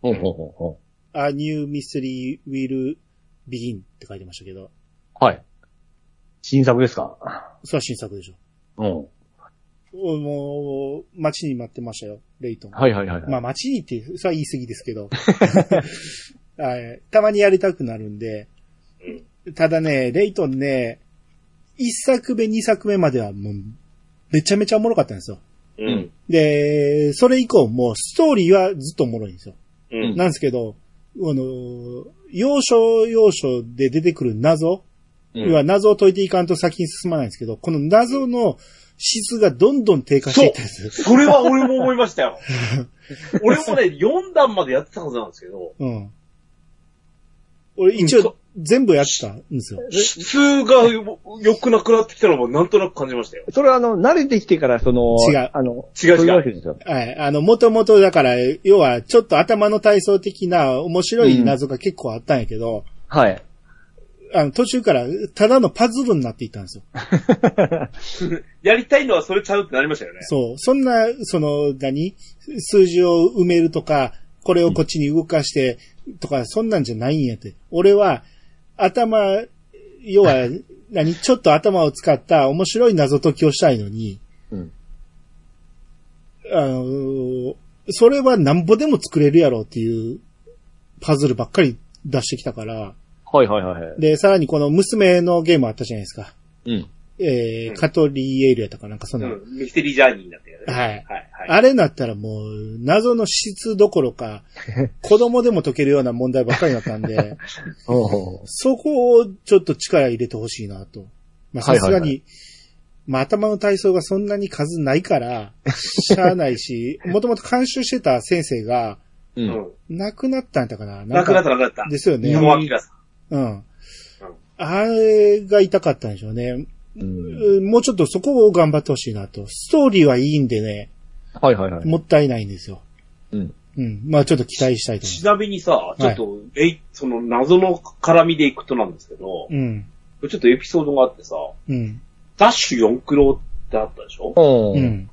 ほうほうほうほ A New Mystery Will Begin って書いてましたけど、う。はい。新作ですか？それは新作でしょ。うん。おもう、待ちに待ってましたよ、レイトン。はいはいはいはい。まあ、待ちにって、それは言い過ぎですけど。[LAUGHS] はいたまにやりたくなるんで。ただね、レイトンね、一作目、二作目まではもう、めちゃめちゃおもろかったんですよ。うん。で、それ以降もうストーリーはずっとおもろいんですよ。うん。なんですけど、あの、要所要所で出てくる謎、うん要は謎を解いていかんと先に進まないんですけど、この謎の質がどんどん低下していったんですよ。それは俺も思いましたよ。[LAUGHS] 俺もね、4段までやってたはずなんですけど、うん。俺一応全部やってたんですよ。質が良くなくなってきたのもなんとなく感じましたよ。それはあの、慣れてきてから、その、違うあの、違う違うそういうわけですよ。はい。あの、もともとだから、要はちょっと頭の体操的な面白い謎が結構あったんやけど、はい。あの、途中からただのパズルになっていったんですよ。[LAUGHS] やりたいのはそれちゃうってなりましたよね。そう。そんな、その、何？数字を埋めるとか、これをこっちに動かして、とか、そんなんじゃないんやって。俺は、頭、要は、[LAUGHS] 何？ちょっと頭を使った面白い謎解きをしたいのに、うん。あの、それはなんぼでも作れるやろっていうパズルばっかり出してきたから、はいはいはいはい。で、さらにこの娘のゲームあったじゃないですか。うん。えーうんカトリエールやったかなんかそんな、うん。ミステリージャーニーになってる、ね。はいはい。はい。あれなったらもう、謎の質どころか、[LAUGHS] 子供でも解けるような問題ばっかりだったんで、[LAUGHS] そこをちょっと力入れてほしいなと。まあさすがに、はいはいはまあ頭の体操がそんなに数ないから、[LAUGHS] しゃあないし、もともと監修してた先生が、う。うんん。亡くなったんだかななんかなくなったなくなった。ですよね。さうん。あれが痛かったんでしょうね。うん。うんもうちょっとそこを頑張ってほしいなと。ストーリーはいいんでね、はいはいはい。もったいないんですよ。うん。うん。まあちょっと期待したいとん。思いちなみにさ、ちょっと、えい、その謎の絡みでいくとなんですけど、ます。うん。ちょっとエピソードがあってさ、うん。ダッシュ4クロってあったでしょ？うん。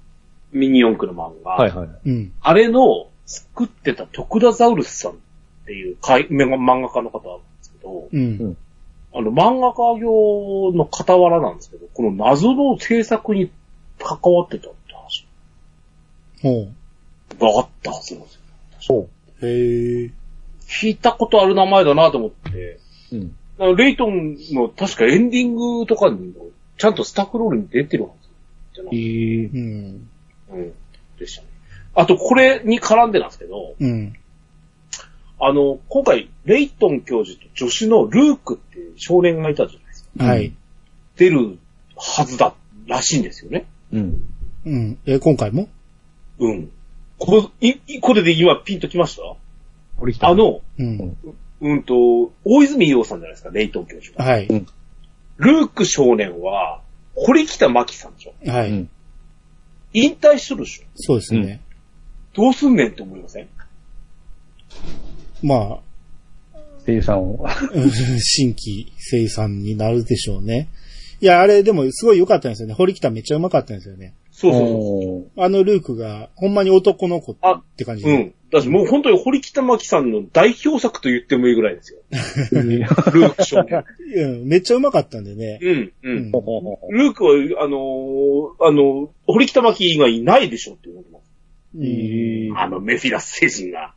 ミニ四駆の漫画。はいはい。うん。あれの作ってた徳田ザウルスさんっていうか漫画家の方ど、うん。あの漫画家業の傍らなんですけど、この謎の制作に関わってたって話ほがあったはずなんですよ。そう。う。へえ。聞いたことある名前だなと思って、うん。レイトンの確かエンディングとかにも、ちゃんとスタッフロールに出てるはずじゃなえうん。うん。でしたね。あと、これに絡んでなんですけど、うん。あの、今回、レイトン教授と助手のルークっていう少年がいたじゃないですか。はい。出るはずだ、らしいんですよね。うん。うん。え、今回も？うん。これ、い、これで今ピンときました？これ来た。あ、の、うん。うんと、大泉洋さんじゃないですか、レイトン教授が。はい。ルーク少年は、堀北真希さんでしょ？はい。うん。引退しとるでしょ？そうですね。どうすんねんって思いません？ま声優さんを。[LAUGHS] 新規生産になるでしょうね。いや、あれでもすごい良かったんですよね。堀北めっちゃうまかったんですよね。そうそうそおーあのルークが、ほんまに男の子あって感じう。うん。だしもう本当に堀北真希さんの代表作と言ってもいいぐらいですよ。[LAUGHS] ルーク少年。うん。めっちゃうまかったんでね。うん、ううんルークは、あのーあの、堀北真希以外いないでしょって思ってます。あのメフィラス星人が。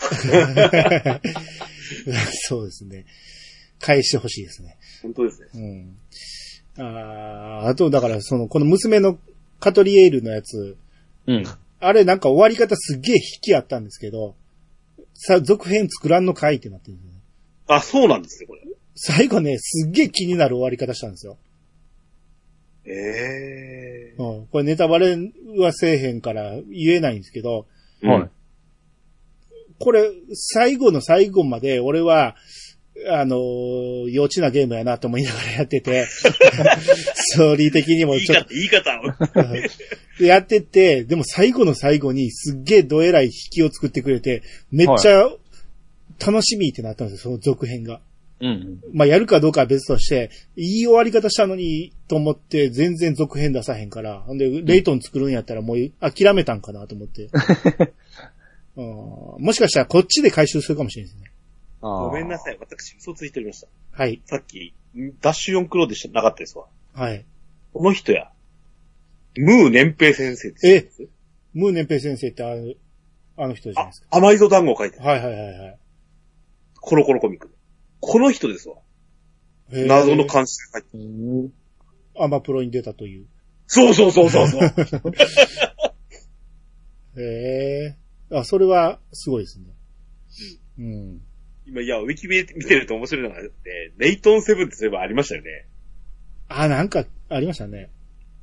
[LAUGHS] そうですね。返してほしいですね。本当ですね。うん。あーあと、だから、その、この娘のカトリエールのやつ、うん。あれなんか終わり方すっげえ引きあったんですけど、さ、続編作らんのかいってなってるね。あ、そうなんですね、これ。最後ね、すっげえ気になる終わり方したんですよ。ええうん。これネタバレはせえへんから言えないんですけど、はい。これ、最後の最後まで俺は、あのー幼稚なゲームやなと思いながらやってて、[LAUGHS] ストーリー的にも言いちょっ方、言い方。と、やってて、でも最後の最後にすっげえどえらい引きを作ってくれて、めっちゃ楽しみってなったんですよ、その続編が。うん。まあ、やるかどうかは別として、いい終わり方したのに、と思って、全然続編出さへんから。ほんで、レイトン作るんやったらもう諦めたんかなと思って。[LAUGHS] うんもしかしたらこっちで回収するかもしれないですね。ごごめんなさい、私嘘ついておりました。はい。さっき、ダッシュ4クローでしなかったですわ。はい。この人や。ムー年平先生です？え？ムーネンペイ先生ってあの、あの人じゃないあですか。、甘いぞ団子を書いてる。はいはいはいはいコロコロコミック。この人ですわ。謎の監視が書いてる。うんアマプロに出たという。そうそうそうそうそう。[LAUGHS] へえ。あ、それは、すごいですね。うん。今、いや、ウィキ見てると面白いのがあって、レイトンセブンってそういえばありましたよね。あ、なんか、ありましたね。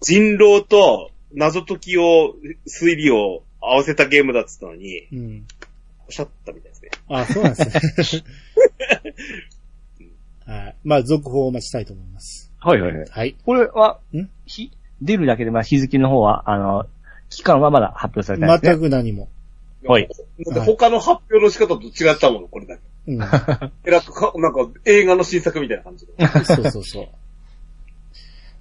人狼と謎解きを、推理を合わせたゲームだっつったのに、うん。おっしゃったみたいですね。あ、そうなんですね。[LAUGHS] はい。まあ、続報をお待ちしたいと思います。はいはいはい。はい。これはん、ひ、出るだけで、まあ、日付の方は、あの、期間はまだ発表されてないですね。全く何も。はい。だって他の発表の仕方と違ったもの、これだけ。うん。[LAUGHS] えらくか、なんか映画の新作みたいな感じで。[LAUGHS] そうそうそう。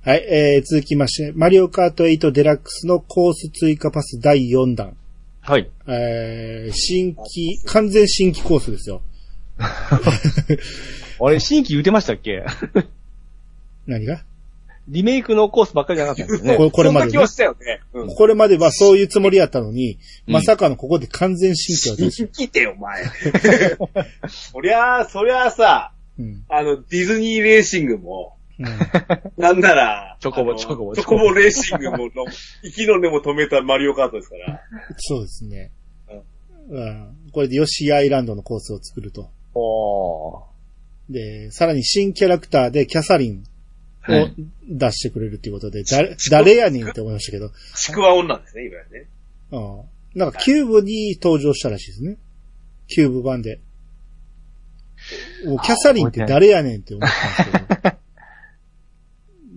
はい、えー、続きまして、マリオカート8デラックスのコース追加パス第4弾。はい。えー、新規、完全新規コースですよ。[LAUGHS] あれ、新規言うてましたっけ？何が？リメイクのコースばっかりじゃなかったんですよね。これこれまでねそんな気はしたよね。うん。これまではそういうつもりやったのに、うんまさかのここで完全新規を出してよ、お前。[LAUGHS] そりゃあ、そりゃあさ、うん。あの、ディズニーレーシングも、うん。なんなら、チョコボチョコボチョコボレーシングもの、息の根も止めたマリオカートですから。そうですね。うん。これでヨッシーアイランドのコースを作ると。おー。で、さらに新キャラクターでキャサリンをはい出してくれるっていうことで、だ誰やねんって思いましたけど、ちくわ女ですね、いわゆるね。うん。なんかキューブに登場したらしいですね。キューブ版で。キャサリンって誰やねんって思ったんですけど、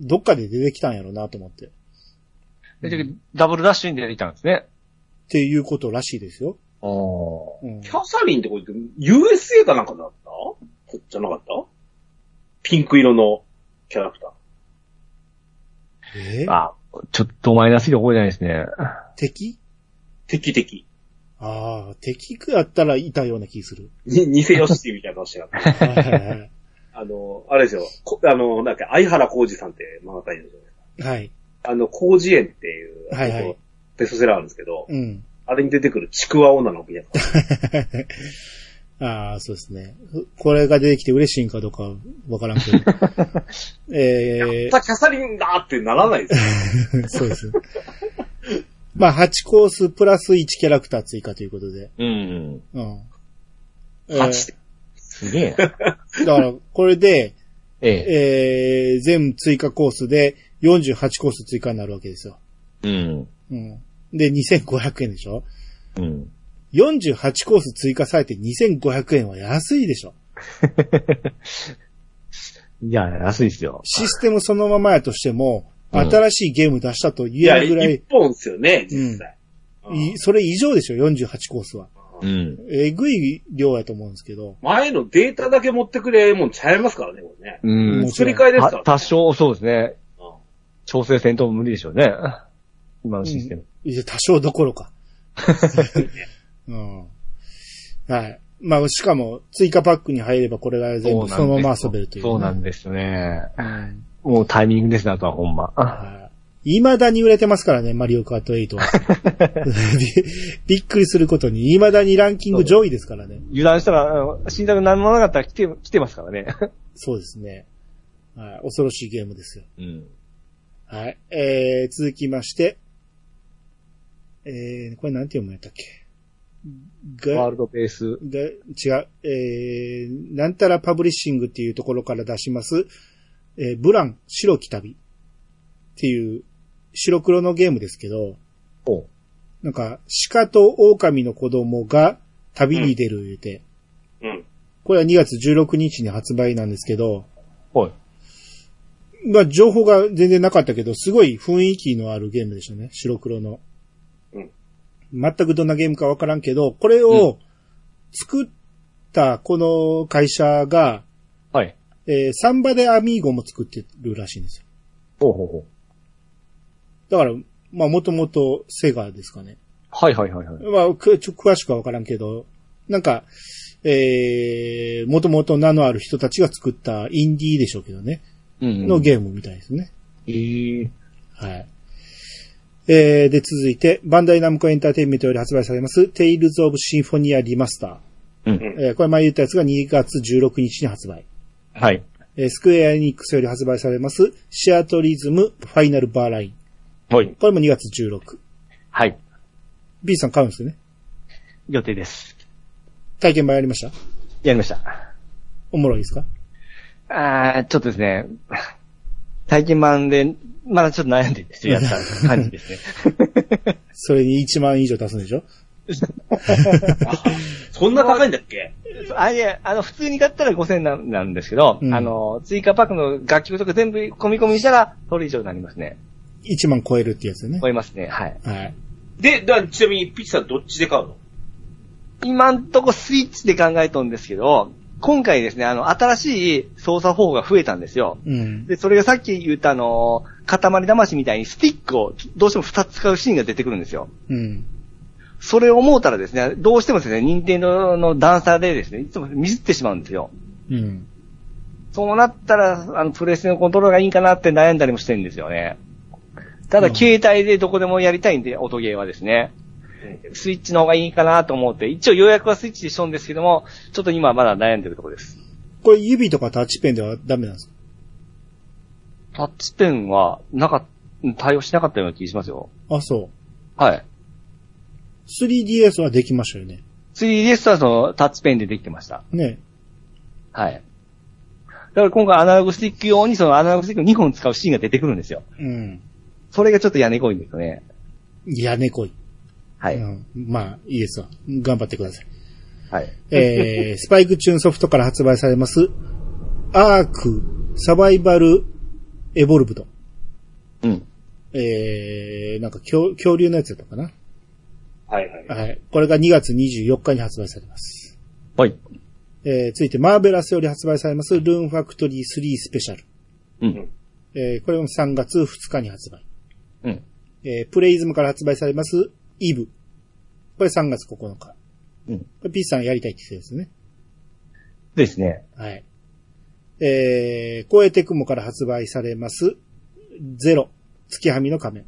[LAUGHS] どっかで出てきたんやろなと思って。ダブルダッシュに出てきたんですね。ていうことらしいですよ。おー。うんキャサリンってこれって USA かなんかだった？じゃなかった？ピンク色のキャラクター。えー？あ、ちょっとマイナスで覚えてないですね。敵？敵敵。ああ、敵区やったらいたような気する。に、偽ヨッシーみたいな顔してなかった。[LAUGHS] はいはいはいあの、あれですよ。こあの、なんか、相原浩二さんって漫画家いるじゃないですか。はい。あの、広辞苑っていう、はいはいあのベストセラーあるんですけど、うん。あれに出てくるちくわ女のみたいな。[LAUGHS] ああ、そうですね。これが出てきて嬉しいんかどうかわからんけど。[LAUGHS] えまたキャサリンだってならないですよ。ー、[LAUGHS] そうです。まあ、8コースプラス1キャラクター追加ということで。うん。うん。えー8すげえな。[LAUGHS] だから、これで、ええ。えー、全追加コースで48コース追加になるわけですよ。うん。うん。で、2500円でしょ？うん。48コース追加されて2500円は安いでしょ。[LAUGHS] いや、安いですよ。システムそのままやとしても、うん新しいゲーム出したと言えるぐらい、一本ですよね、実際。いそれ以上でしょ、48コースは。うん。えぐい量やと思うんですけど。前のデータだけ持ってくれもんちゃいますからね、これね。うん。作り替えですから、た多少そうですね。うん調整戦闘無理でしょうね。今のシステム。いや多少どころか。[LAUGHS] うん。はい。まあ、しかも、追加パックに入ればこれが全部そのまま遊べるという、そうなんですね。うんもうタイミングですね、あとはほんま。はい未だに売れてますからね、マリオカート8は。び [LAUGHS] びっくりすることに、未だにランキング上位ですからね。油断したら、新作何もなかったら来て、来てますからね。[LAUGHS] そうですね。はい。恐ろしいゲームですよ。うん。はい。えー、続きまして、えー、これなんて読むんやったっけ？がワールドベース。が、違う、えー、なんたらパブリッシングっていうところから出します、えー、ブラン白き旅っていう白黒のゲームですけど、おなんか、鹿と狼の子供が旅に出る言うて、うん。これは2月16日に発売なんですけど、はい。まあ、情報が全然なかったけど、すごい雰囲気のあるゲームでしたね、白黒の。うん。全くどんなゲームかわからんけど、これを作ったこの会社が、はい。えーサンバでアミーゴも作ってるらしいんですよ。ほうほうほう。だから、まあ、もともとセガですかね。はいはいはいはい。まあ、くちょ詳しくはわからんけど、なんか、えー、もともと名のある人たちが作ったインディーでしょうけどね。うんのゲームみたいですね。えー、はい。えー、で、続いて、バンダイナムコエンターテインメントより発売されます、テイルズ・オブ・シンフォニア・リマスター。うん。えー、これ前言ったやつが2月16日に発売。はい。えー、スクエア・エニックスより発売されます、シアトリズム・ファイナル・バーライン。はい。これも2月16。はい。B さん買うんですよね？予定です。体験版やりました？やりました。おもろいですか？あー、ちょっとですね、体験版で、まだちょっと悩んでるんですよ、やった感じですね。[LAUGHS] それに1万以上出すんでしょ？[LAUGHS] そんな高いんだっけ？あ、いや、あの、普通に買ったら5000なんなんですけど、うんあの、追加パックの楽曲とか全部込み込みしたら、それ以上になりますね。?1 万超えるってやつね超。えますね、はい。はい。で、だちなみにピッチさんどっちで買うの？今んとこスイッチで考えとんですけど、今回ですね、あの、新しい操作方法が増えたんですよ。うん。で、それがさっき言ったあの、塊魂みたいにスティックをどうしても2つ使うシーンが出てくるんですよ。うん。それを思うたらですね、どうしてもですね、任天堂の段差でですね、いつもミスってしまうんですよ。うん。そうなったら、あの、プレステのコントローラーがいいんかなって悩んだりもしてるんですよね。ただ、うん携帯でどこでもやりたいんで、音ゲーはですね。スイッチの方がいいかなと思って、一応予約はスイッチでしとんですけども、ちょっと今はまだ悩んでるところです。これ指とかタッチペンではダメなんですか？タッチペンは、なかっ、対応しなかったような気がしますよ。あ、そう。はい。3DS はできましたよね。3DS はそのタッチペンでできてました。ね。はい。だから今回アナログスティック用にそのアナログスティックを2本使うシーンが出てくるんですよ。うん。それがちょっと屋根こいんですよね。いや、猫い。はい。うん。まあ、いいですわ。頑張ってください。はい。えー、[LAUGHS] スパイクチューンソフトから発売されます、アークサバイバルエボルブド。うん。えー、なんか恐恐竜のやつやったかな？はいはい。はい。これが2月24日に発売されます。はい。えー、続いてマーベラスより発売されます、ルーンファクトリー3スペシャル。うん。えー、これも3月2日に発売。うん。えー、プレイズムから発売されます、イブ。これ3月9日。うん。これピースさんやりたいって言ってたやつね。ですね。はい。えー、コエテクモから発売されます、ゼロ、月はみの仮面。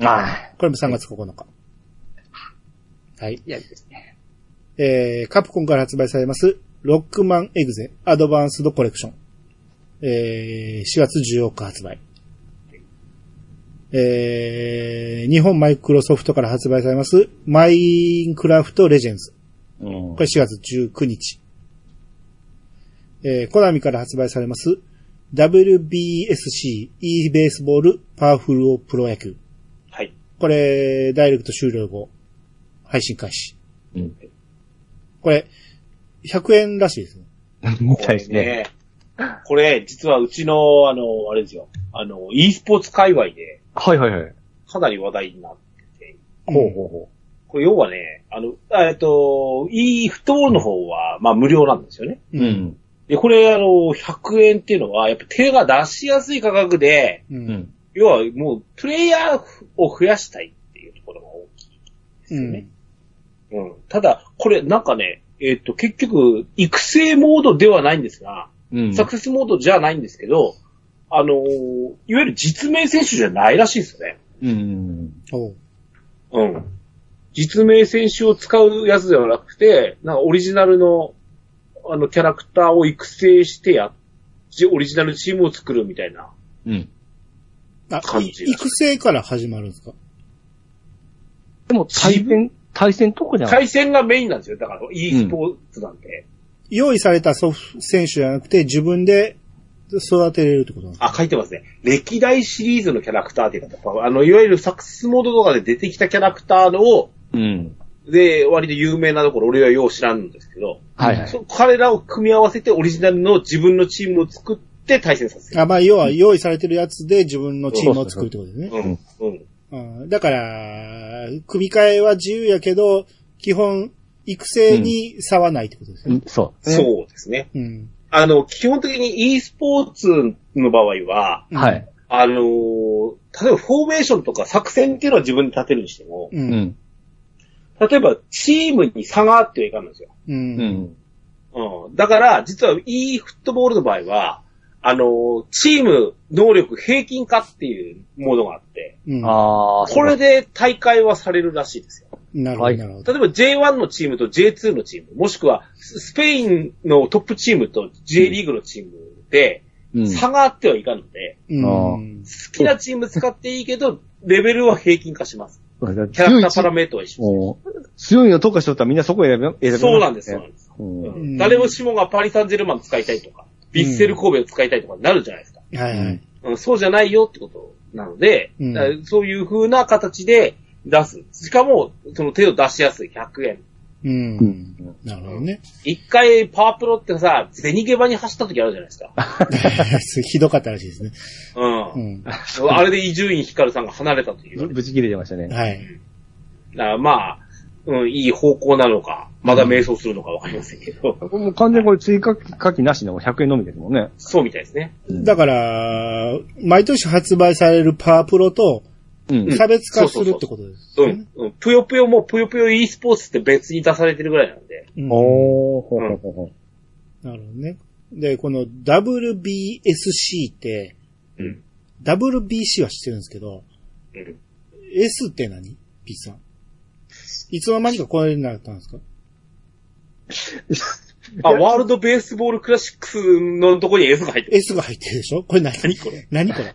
ああ。これも3月9日。はい。いやですね。えー、カプコンから発売されます、ロックマンエグゼアドバンスドコレクション。えー、4月14日発売。えー、日本マイクロソフトから発売されます、マインクラフトレジェンズ。うんこれ4月19日。えー、コナミから発売されます、WBSC e ベースボールパワフルプロ野球。はい。これ、ダイレクト終了後、配信開始。うん。これ、100円らしいですね。みたいですね。これ、実はうちの、あの、あれですよ。あの、e スポーツ界隈で、はいはいはい。かなり話題になってて、ほうほうほこれ要はね、あの、えっと、e フットボールの方は、まあ無料なんですよね。う。うん。で、これ、あの、100円っていうのは、やっぱ手が出しやすい価格で、う。うんん。要はもう、プレイヤーを増やしたいっていうところが大きいですうんよね。。うん。ただ、これなんかね、えっ、と、結局、育成モードではないんですが、うん。サクセスモードじゃないんですけど、あのーいわゆる実名選手じゃないらしいですよね。うん。おううん。実名選手を使うやつではなくて、なんかオリジナルの、あの、キャラクターを育成してや、じオリジナルチームを作るみたいな。うん。あ、感じい育成から始まるんですか？でも、対戦、対戦とこじゃない？対戦がメインなんですよ。だから、e スポーツなんで。用意されたソフ選手じゃなくて自分で育てれるってことなんですか？あ、書いてますね。歴代シリーズのキャラクターっていうか、あの、いわゆるサクセスモードとかで出てきたキャラクターのを、うん。で、割と有名なところ、俺はよう知らんんですけど、はいはい。そ彼らを組み合わせてオリジナルの自分のチームを作って対戦させる。あ、まあ、要は用意されてるやつで自分のチームを作るってことですね。うん。うん。うんだから、組み替えは自由やけど、基本、育成に差はないってことですね。うんそう。そうですね。うん。あの、基本的に e スポーツの場合は、うんはい。あのー例えばフォーメーションとか作戦っていうのは自分で立てるにしても、う。うんん。例えばチームに差があってはいかんのですよ。う。うんん。うん。だから、実は e フットボールの場合は、あのーチーム能力平均化っていうものがあって、うん。ああ、これで大会はされるらしいですよ。なるほど、はいなるほど。例えば J1 のチームと J2 のチーム、もしくはスペインのトップチームと J リーグのチームでうん。差があってはいかんので、うん。好きなチーム使っていいけど、レベルは平均化します。キャラクターパラメートは一緒強いの特化しとったらみんなそこ選べ、選べです。ますそうなんです、そうなんです。うんうん誰もしもがパリ・サンジェルマン使いたいとか、ビッセル神戸を使いたいとかになるじゃないですか。はいはい。うんそうじゃないよってことなので、うんそういう風な形で出す。しかも、その手を出しやすい100円。う。うんん。なるほどね。一回パワープロってさ、ゼニゲバに走った時あるじゃないですか。[LAUGHS] ひどかったらしいですね。うんう。ん。あれで伊集院光さんが離れたという。ぶち切れてましたね。はい。だからまあ、うん、いい方向なのか、まだ迷走するのかわかりませんけど、もう完全にこれ追加課金なしでも100円のみですもんね。そうみたいですね。だから、毎年発売されるパワープロとうん。差別化するってことですねうん。。うん。ぷよぷよもぷよぷよ e スポーツって別に出されてるぐらいなんで。うんおー、ほうほうほうほなるほどね。で、この WBSC って、うん。WBC は知ってるんですけど、うん。S って何？ピッさん。いつの間にかこれになったんですか？[LAUGHS] あ、ワールドベースボールクラシックスのとこに S が入ってる。?S が入ってるでしょ？これ何？何これ？何これ？う。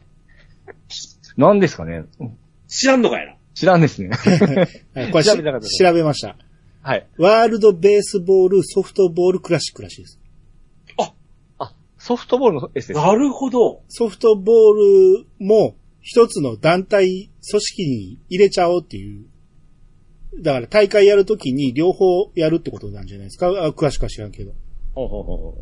何ですかね？知らんのかやな。知らんですね。[LAUGHS] はいこれし調べなかった調べました。はい。ワールドベースボールソフトボールクラシックらしいです。あ、ソフトボールの S です。なるほど。ソフトボールも一つの団体組織に入れちゃおうっていう。だから大会やるときに両方やるってことなんじゃないですか？あ詳しくは知らんけど。ほうほうほ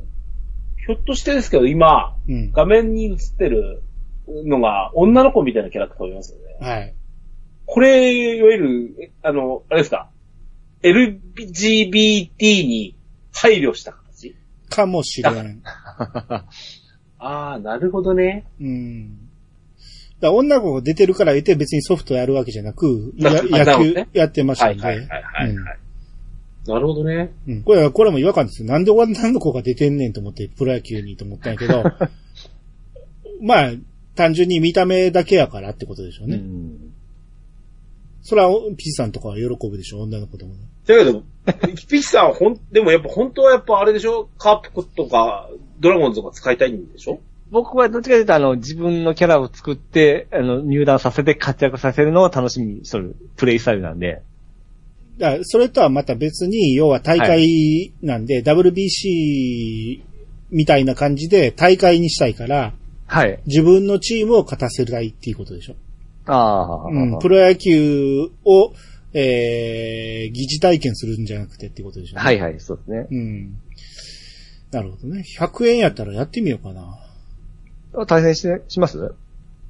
ひょっとしてですけど、今、うん。画面に映ってるのが女の子みたいなキャラクターをいますよね。はい。これ、いわゆる、えあの、あれですか ?LGBT に配慮した形？かもしれん。う [LAUGHS] ああ、なるほどね。うん。だ女の子が出てるから言って別にソフトやるわけじゃなく、[LAUGHS] 野球やってましたんで。はいはいはいはい、はいなるほどね。うんこれは、これも違和感ですよ。なんで女の子が出てんねんと思って、プロ野球にと思ったんやけど、[LAUGHS] まあ、単純に見た目だけやからってことでしょうね。ん。それは、ピチさんとかは喜ぶでしょ、女の子でもね。だけど、ピチさんはほん、でもやっぱ本当はやっぱあれでしょ？カープとか、ドラゴンズとか使いたいんでしょ？僕はどっちかというと、あの、自分のキャラを作って、あの、入団させて活躍させるのを楽しみにしとるプレイスタイルなんで。だからそれとはまた別に、要は大会なんで、WBC みたいな感じで大会にしたいから、はい。自分のチームを勝たせたいっていうことでしょ？ああ、うん、プロ野球を、えー、疑似体験するんじゃなくてっていうことでしょ、はいはい、そうですね。うん。なるほどね。100円やったらやってみようかな。対戦して、します？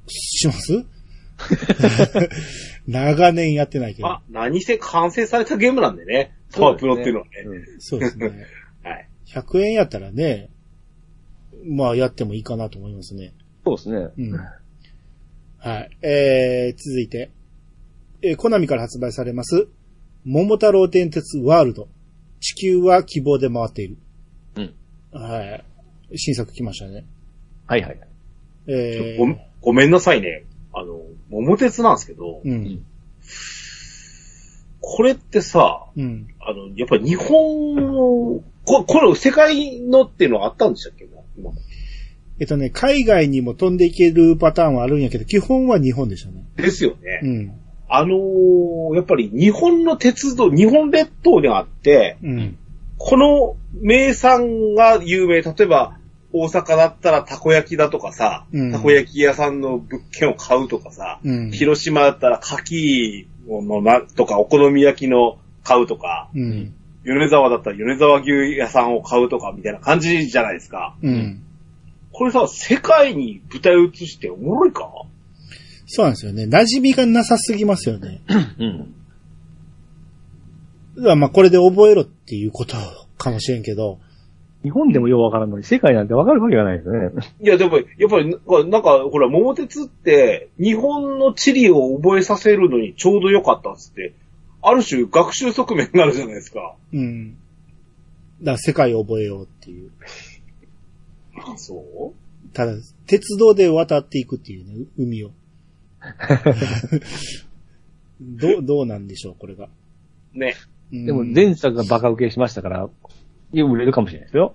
します？[LAUGHS] 長年やってないけど。あ、何せ完成されたゲームなんでね。パワープロっていうのはね。うんそうですね。[LAUGHS] はい。100円やったらね、まあやってもいいかなと思いますね。そうですね。うん。はい。えー、続いて、えーコナミから発売されます、桃太郎電鉄ワールド。地球は希望で回っている。うん。はい。新作来ましたね。はいはい。えー、ごごめんなさいね。あの、桃鉄なんですけど、うん。これってさ、うん。あの、やっぱり日本の、ここれ世界のっていうのはあったんでしたっけ？今えっとね、海外にも飛んでいけるパターンはあるんやけど、基本は日本でしたね。ですよね。うん。あのーやっぱり日本の鉄道、日本列島にあって、うん。この名産が有名、例えば、大阪だったらたこ焼きだとかさ、うんたこ焼き屋さんの物件を買うとかさ、うん。広島だったら牡蠣のなとか、お好み焼きの買うとか、うん。米沢だったら米沢牛屋さんを買うとか、みたいな感じじゃないですか。うん。これさ、世界に舞台を移しておもろいか？そうなんですよね。馴染みがなさすぎますよね。うん。だからまあこれで覚えろっていうことかもしれんけど、日本でもようわからんのに、世界なんてわかるわけがないですよね。いや、でも、やっぱり、なんか、ほら、桃鉄って、日本の地理を覚えさせるのにちょうど良かったっつって、ある種学習側面があるじゃないですか。うん。だから世界を覚えようっていう。あ、そう？ただ、鉄道で渡っていくっていうね、海を。[LAUGHS] どう、どうなんでしょう、これが。ね。うんでも前作がバカ受けしましたから、よく売れるかもしれないですよ。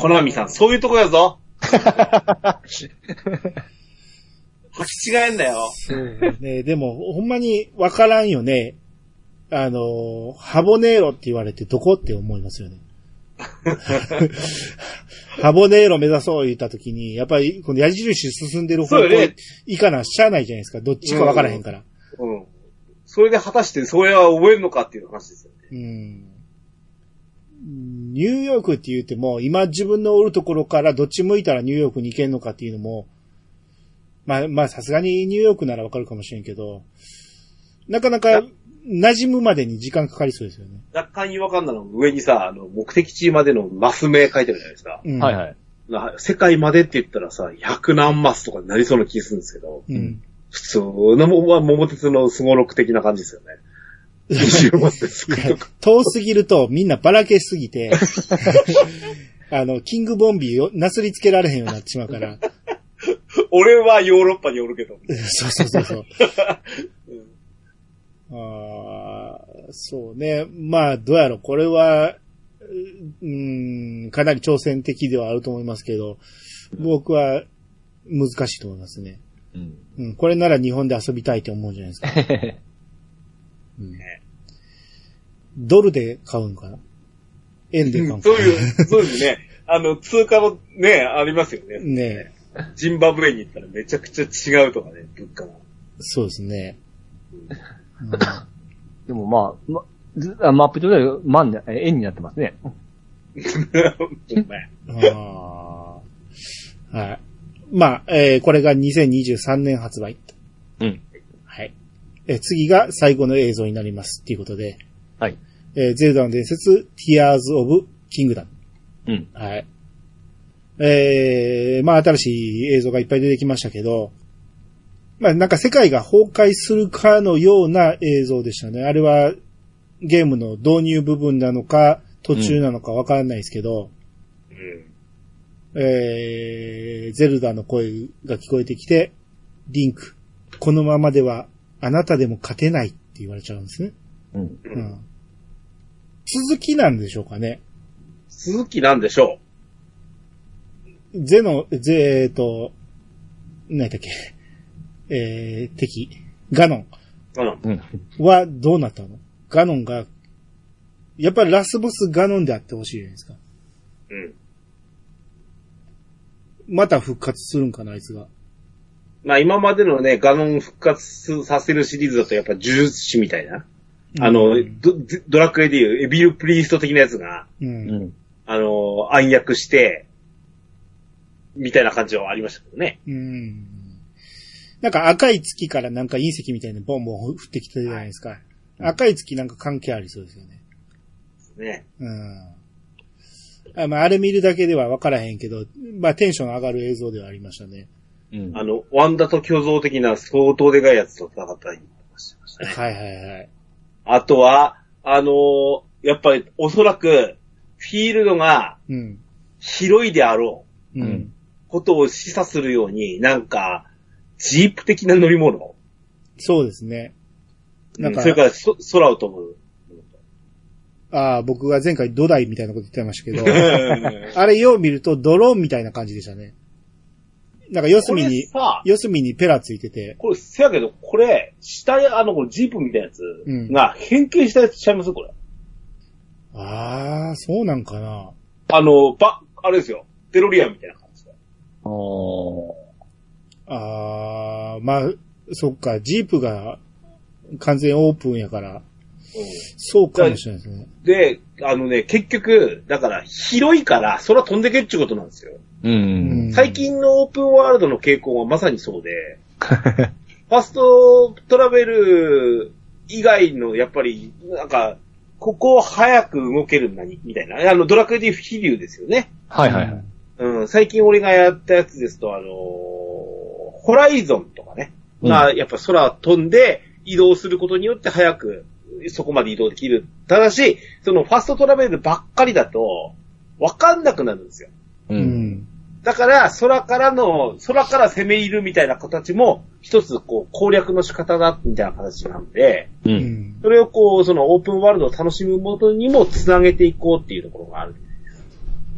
コナミさん、そういうとこやぞ。[LAUGHS] 履き違えんだよ。ね、でも、ほんまにわからんよね。あの、ハボネーロって言われてどこって思いますよね。[LAUGHS] ハボネーロ目指そう言ったときに、やっぱりこの矢印進んでる方向いかなしゃあないじゃないですか。どっちかわからへんから。うん。それで果たしてそれは覚えるのかっていう話ですよね。うん。ニューヨークって言っても、今自分のおるところからどっち向いたらニューヨークに行けんのかっていうのも、まあ、まあさすがにニューヨークならわかるかもしれんけど、なかなか馴染むまでに時間かかりそうですよね。若干違和感なのが上にさ、あの、目的地までのマス名書いてるじゃないですか。うん、はいはい。な世界までって言ったらさ、100何マスとかになりそうな気がするんですけど、うん。普通のも、まあ桃鉄のスゴロク的な感じですよね。20マスで作るとか。遠すぎるとみんなばらけすぎて、[LAUGHS] あの、キングボンビーをなすりつけられへんようになってしまうから。俺はヨーロッパにおるけど。[LAUGHS] そうそうそうそう。[LAUGHS] あーそうね。まあ、どうやろう。これは、うーん、かなり挑戦的ではあると思いますけど、僕は難しいと思いますね。うん。うん、これなら日本で遊びたいって思うじゃないですか。[LAUGHS] うん、ドルで買うんかな？円で買うんかな？そういう、そうですね。あの、通貨のね、ありますよね。ね [LAUGHS] ジンバブエに行ったらめちゃくちゃ違うとかね、物価が。そうですね。うんでもまあ、ま、ずあマップ上では万円になってますね。あーはい。まあ、えーこれが2023年発売。うん。はい。えー次が最後の映像になりますっていうことで、はい。えーゼルダの伝説、Tears of Kingdom。うん。はい。えー、まあ新しい映像がいっぱい出てきましたけど、まあなんか世界が崩壊するかのような映像でしたね。あれはゲームの導入部分なのか、途中なのかわからないですけど、うん。えー、ゼルダの声が聞こえてきて、リンク、このままではあなたでも勝てないって言われちゃうんですね。うん。う。うんん。続きなんでしょうかね。続きなんでしょゼノ、ゼ、えっと、何だっけ？[LAUGHS] えー、敵。ガノンう。うん。うん。はどうなったの？ガノンが、やっぱりラスボスガノンであってほしいじゃないですか。うん。ままた復活するんかな、あいつが。まあ今までのね、ガノン復活させるシリーズだとやっぱ呪術師みたいな。あの、うんドドラクエでいうエビルプリースト的なやつが、う。うんん。あの、暗躍して、みたいな感じはありましたけどね。うん。なんか赤い月からなんか隕石みたいなボンボン降ってきたじゃないですか。赤い月なんか関係ありそうですよね。ね。うん。あまあ、あれ見るだけでは分からへんけど、まあテンション上がる映像ではありましたね。うん。あの、ワンダと巨像的な相当でかいやつと戦ったりしましたね。はいはいはい。あとは、あのーやっぱりおそらく、フィールドがうん。広いであろうう。うんん。ことを示唆するように、なんか、ジープ的な乗り物。そうですね。なんかそれからそ空を飛ぶ。ああ、僕が前回土台みたいなこと言ってましたけど、[LAUGHS] あれよう見るとドローンみたいな感じでしたね。なんか四隅に、さ、四隅にペラついてて、これ、せやけど、これ、下や、あの、これジープみたいなやつうんが変形したやつちゃいます？これ。ああ、そうなんかな。あの、ば、あれですよ。デロリアンみたいな。ああ、まあ、そっか、ジープが完全オープンやから、そうかもしれないですね。で、あのね、結局、だから、広いから、空飛んでけっちゅうことなんですよ。う。うんん最近のオープンワールドの傾向はまさにそうで、[LAUGHS] ファストトラベル以外の、やっぱり、なんか、ここを早く動ける何みたいな。あの、ドラクエでいう飛竜ですよね。はいはいはい。うん、最近俺がやったやつですと、あのーホライゾンとかね。まあ、やっぱ空飛んで移動することによって早くそこまで移動できる。ただし、そのファストトラベルばっかりだと、わかんなくなるんですよ。う。うんん。だから、空からの、空から攻め入るみたいな形も、一つ、こう、攻略の仕方だ、みたいな形なんで、う。うんん。それをこう、そのオープンワールドを楽しむものにもつなげていこうっていうところがある。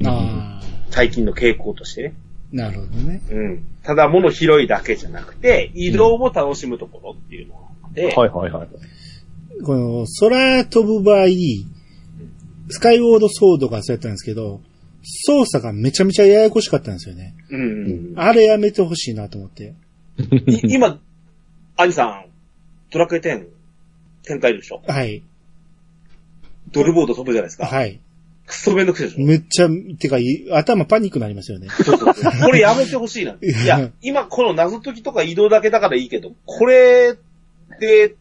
ああ、最近の傾向としてね。なるほどね。うん。ただ物広いだけじゃなくて、移動も楽しむところっていうのがあって、はいはいはい。この、空飛ぶ場合、スカイウォードソードがそうやったんですけど、操作がめちゃめちゃややこしかったんですよね。うん。あれやめてほしいなと思って。い今、アニさん、ドラクエ10、展開でしょ？はい。ドルボード飛ぶじゃないですか。はい。クソめんどくせえでしょめっちゃ、てか、い頭パニックになりますよね。そうそうそうこれやめてほしいな。[LAUGHS] いや、今この謎解きとか移動だけだからいいけど、これで、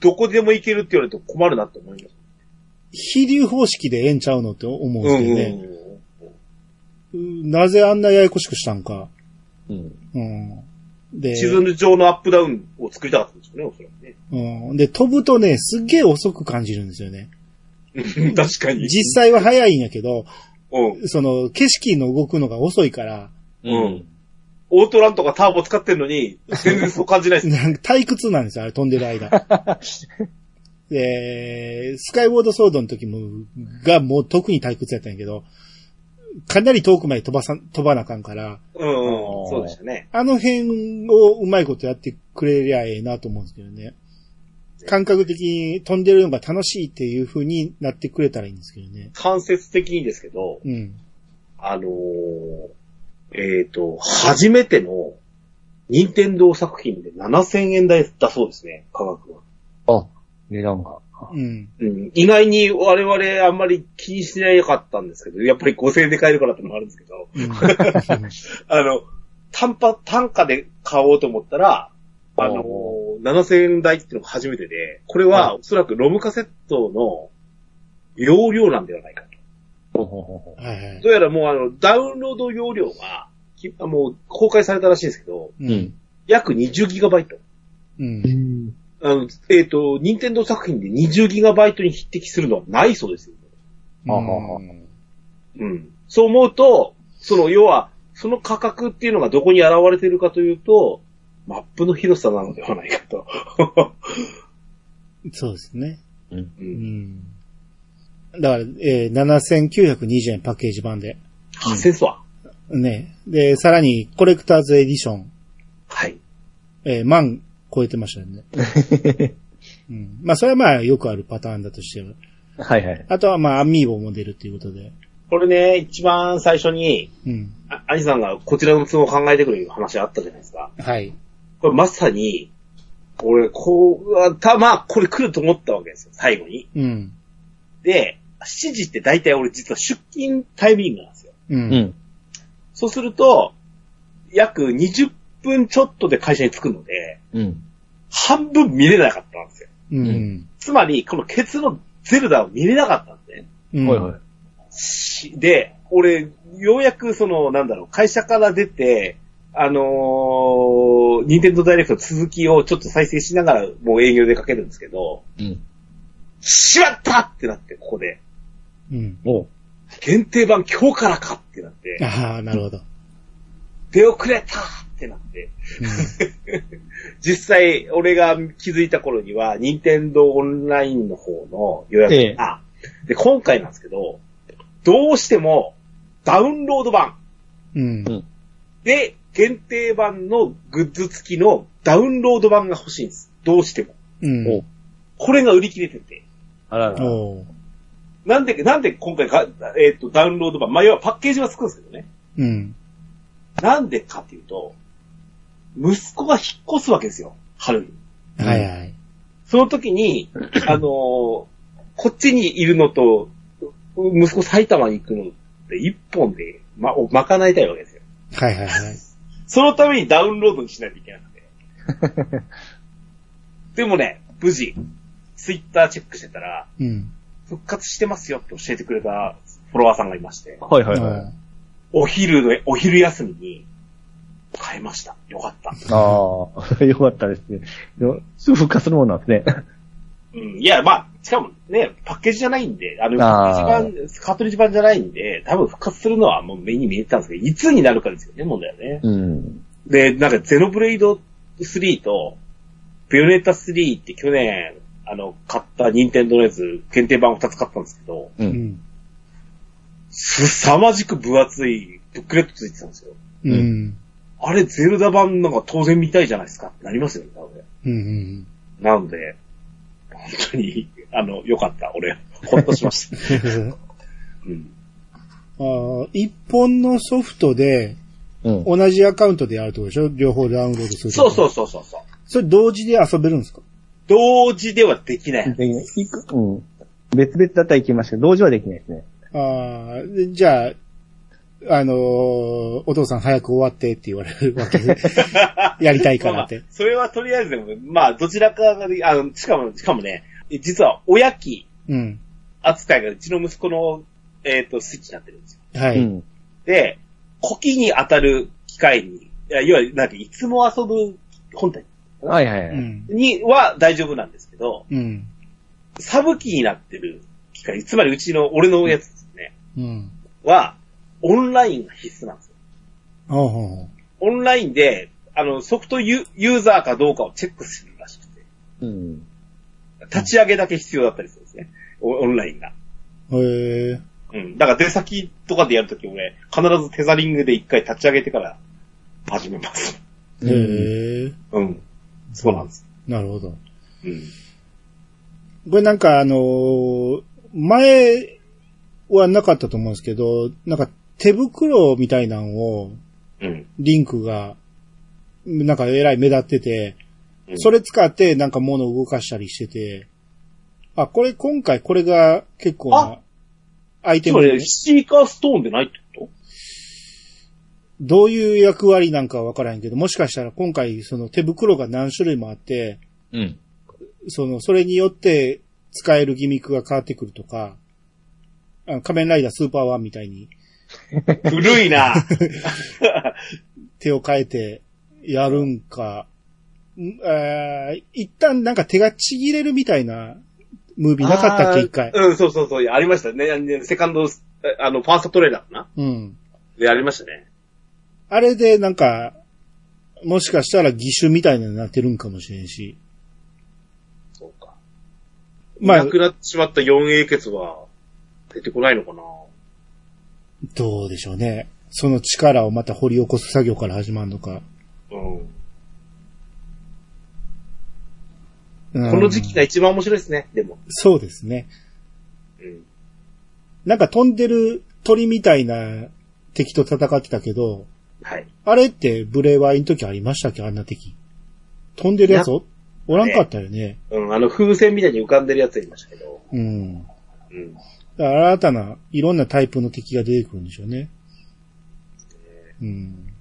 どこでも行けるって言われると困るなって思います。飛竜方式でええんちゃうのって思うんですけどね。うんなぜあんなややこしくしたんか。うん。うん。で、地図上のアップダウンを作りたかったんですよね、おそらくね。うん。で、飛ぶとね、すっげえ遅く感じるんですよね。うん確かに。実際は早いんやけど、うん。その、景色の動くのが遅いから、うん。オートランとかターボ使ってんのに、全然そう感じないです。[LAUGHS] なんか退屈なんですよ、あれ飛んでる間。[LAUGHS] で、スカイウォードソードの時も、がもう特に退屈やったんやけど、かなり遠くまで飛ばさん、飛ばなあかんから、うん、うん、そうでしたね。あの辺をうまいことやってくれりゃええなと思うんですけどね。感覚的に飛んでるのが楽しいっていう風になってくれたらいいんですけどね。間接的にですけど、うん。あのーえっ、と、初めての、任天堂作品で7000円台だそうですね、価格が。あ、値段が。うん。うん、意外に我々あんまり気にしなかったんですけど、やっぱり5000円で買えるからってのもあるんですけど、うん [LAUGHS] あの、単価、単価で買おうと思ったら、あのお7000円台っていうのが初めてで、これはおそらくロムカセットの容量なんではないかと。どうやらもうあの、ダウンロード容量が、きもう公開されたらしいんですけど、うん。。約 20GB。うん。あの、えっ、と、任天堂作品で 20GB に匹敵するのはないそうですよ。あははうん。そう思うと、その、要は、その価格っていうのがどこに現れているかというと、マップの広さなのではないかと。[LAUGHS] そうですね。うん。う、うんん。だから、えー、7920円パッケージ版で。発生すわ。ね。で、さらに、コレクターズエディション、はい。えー、万超えてましたよね。[LAUGHS] うん。まあ、それはまあ、よくあるパターンだとしては。はいはい。あとはまあ、アミーボも出るっていうことで。これね、一番最初に、うん。あ兄さんがこちらのツボを考えてくれる話あったじゃないですか。はい。これまさに、俺、こう、あた、まあ、これ来ると思ったわけですよ、最後に。うん。で、7時って大体俺実は出勤タイミングなんですよ。う。うんん。そうすると、約20分ちょっとで会社に着くので、うん。半分見れなかったんですよ。うん。つまり、このケツのゼルダを見れなかったんですね。うん。はいはい。しで、俺、ようやくその、なんだろう、会社から出て、あのー、ニンテンドーダイレクトの続きをちょっと再生しながらもう営業でかけるんですけど、うん。しまったってなって、ここで。うん。おう。限定版今日からかってなって、ああ、なるほど。出遅れたってなって、う [LAUGHS] 実際、俺が気づいた頃には、ニンテンドーオンラインの方の予約が、で、今回なんですけど、どうしても、ダウンロード版ん。うん。で、限定版のグッズ付きのダウンロード版が欲しいんです。どうしても。うん。これが売り切れてて。あらら。なんで、なんで今回が、えっ、と、ダウンロード版、まあ、要はパッケージはつくんですけどね。うん。なんでかっていうと、息子が引っ越すわけですよ。春に。はいはい。その時に、[COUGHS] あのーこっちにいるのと、う息子埼玉に行くのって一本で、ま、を賄いたいわけですよ。はいはいはい。そのためにダウンロードにしないといけなくて。[LAUGHS] でもね、無事、ツイッターチェックしてたら、うん。復活してますよって教えてくれたフォロワーさんがいまして、はいはいはい。お昼の、お昼休みに、買いました。よかった。ああ、[LAUGHS] よかったですね。よすぐ復活するもんなんですね。うん。いや、まあ、しかもね、パッケージじゃないんで、あの、パッケージ版、カートリッジ版じゃないんで、多分復活するのはもう目に見えてたんですけど、いつになるかですよね、問題はね。うん。で、なんかゼノブレイド3と、ベヨネッタ3って去年、あの、買った任天堂のやつ、限定版を2つ買ったんですけど、う。うんん。すさまじく分厚いブックレットついてたんですよ。うん。あれ、ゼルダ版なんか当然見たいじゃないですかってなりますよね、多分。うん。なので、本当に、あの、よかった。俺、ほっとしました。[LAUGHS] うん。ああ、一本のソフトで、うん。同じアカウントでやるってことでしょ？両方ダウンロードする。そうそううそうそうそう。それ同時で遊べるんですか？同時ではできない。できないいくうん。別々だったらいけますけど、同時はできないですね。ああ、でじゃあ、あのーお父さん早く終わってって言われるわけで、[LAUGHS] やりたいからってまあまあ。それはとりあえずでも、まあ、どちらかがで、あの、しかも、しかもね、実は、親機うん。扱いがうちの息子の、えっ、と、スイッチになってるんですよ。はい。うん。で、古希に当たる機会に、いやいわゆる、なんて、いつも遊ぶ本体はいはいはい。うん。には大丈夫なんですけど、うん。サブ機になってる機械、つまりうちの、俺のやつですね、うん。は、オンラインが必須なんですよ。ほうほうほオンラインで、あの、ソフトユユーザーかどうかをチェックするらしくて、うん。立ち上げだけ必要だったりするんですね。オオンラインが。う。へえ。うん。だから出先とかでやるとき俺、必ずテザリングで一回立ち上げてから始めます。へえ。うん。そうなんです。なるほど。うん。これなんかあのー前はなかったと思うんですけど、なんか手袋みたいなのを、うん。リンクが、なんかえらい目立ってて、うんそれ使ってなんか物を動かしたりしてて、あ、これ今回これが結構なアイテムでつまり、シーカーストーンでないってこどういう役割なんかはわからへんけど、もしかしたら今回その手袋が何種類もあって、うん。その、それによって使えるギミックが変わってくるとか、あの仮面ライダースーパーワンみたいにと [LAUGHS] 古いな手を変えてやるんか、一旦なんか手がちぎれるみたいなムービーなかったっけ、一回。うん、そうそうそう。ありましたね。ねセカンド、えあの、ファーストトレーラーかな？うん。で、ありましたね。あれでなんか、もしかしたら義手みたいになってるんかもしれんし。そうか。まあな、くなってしまった 4A 血は出てこないのかな？どうでしょうね。その力をまた掘り起こす作業から始まるのか。うん。うんこの時期が一番面白いですね、でも。そうですね。うん。なんか飛んでる鳥みたいな敵と戦ってたけど、はい。あれってブレワイの時ありましたっけ？あんな敵。飛んでるやつ？おおらんかったよね。うん、あの風船みたいに浮かんでるやついましたけど。うん。うん。だから新たないろんなタイプの敵が出てくるんでしょうね。うん。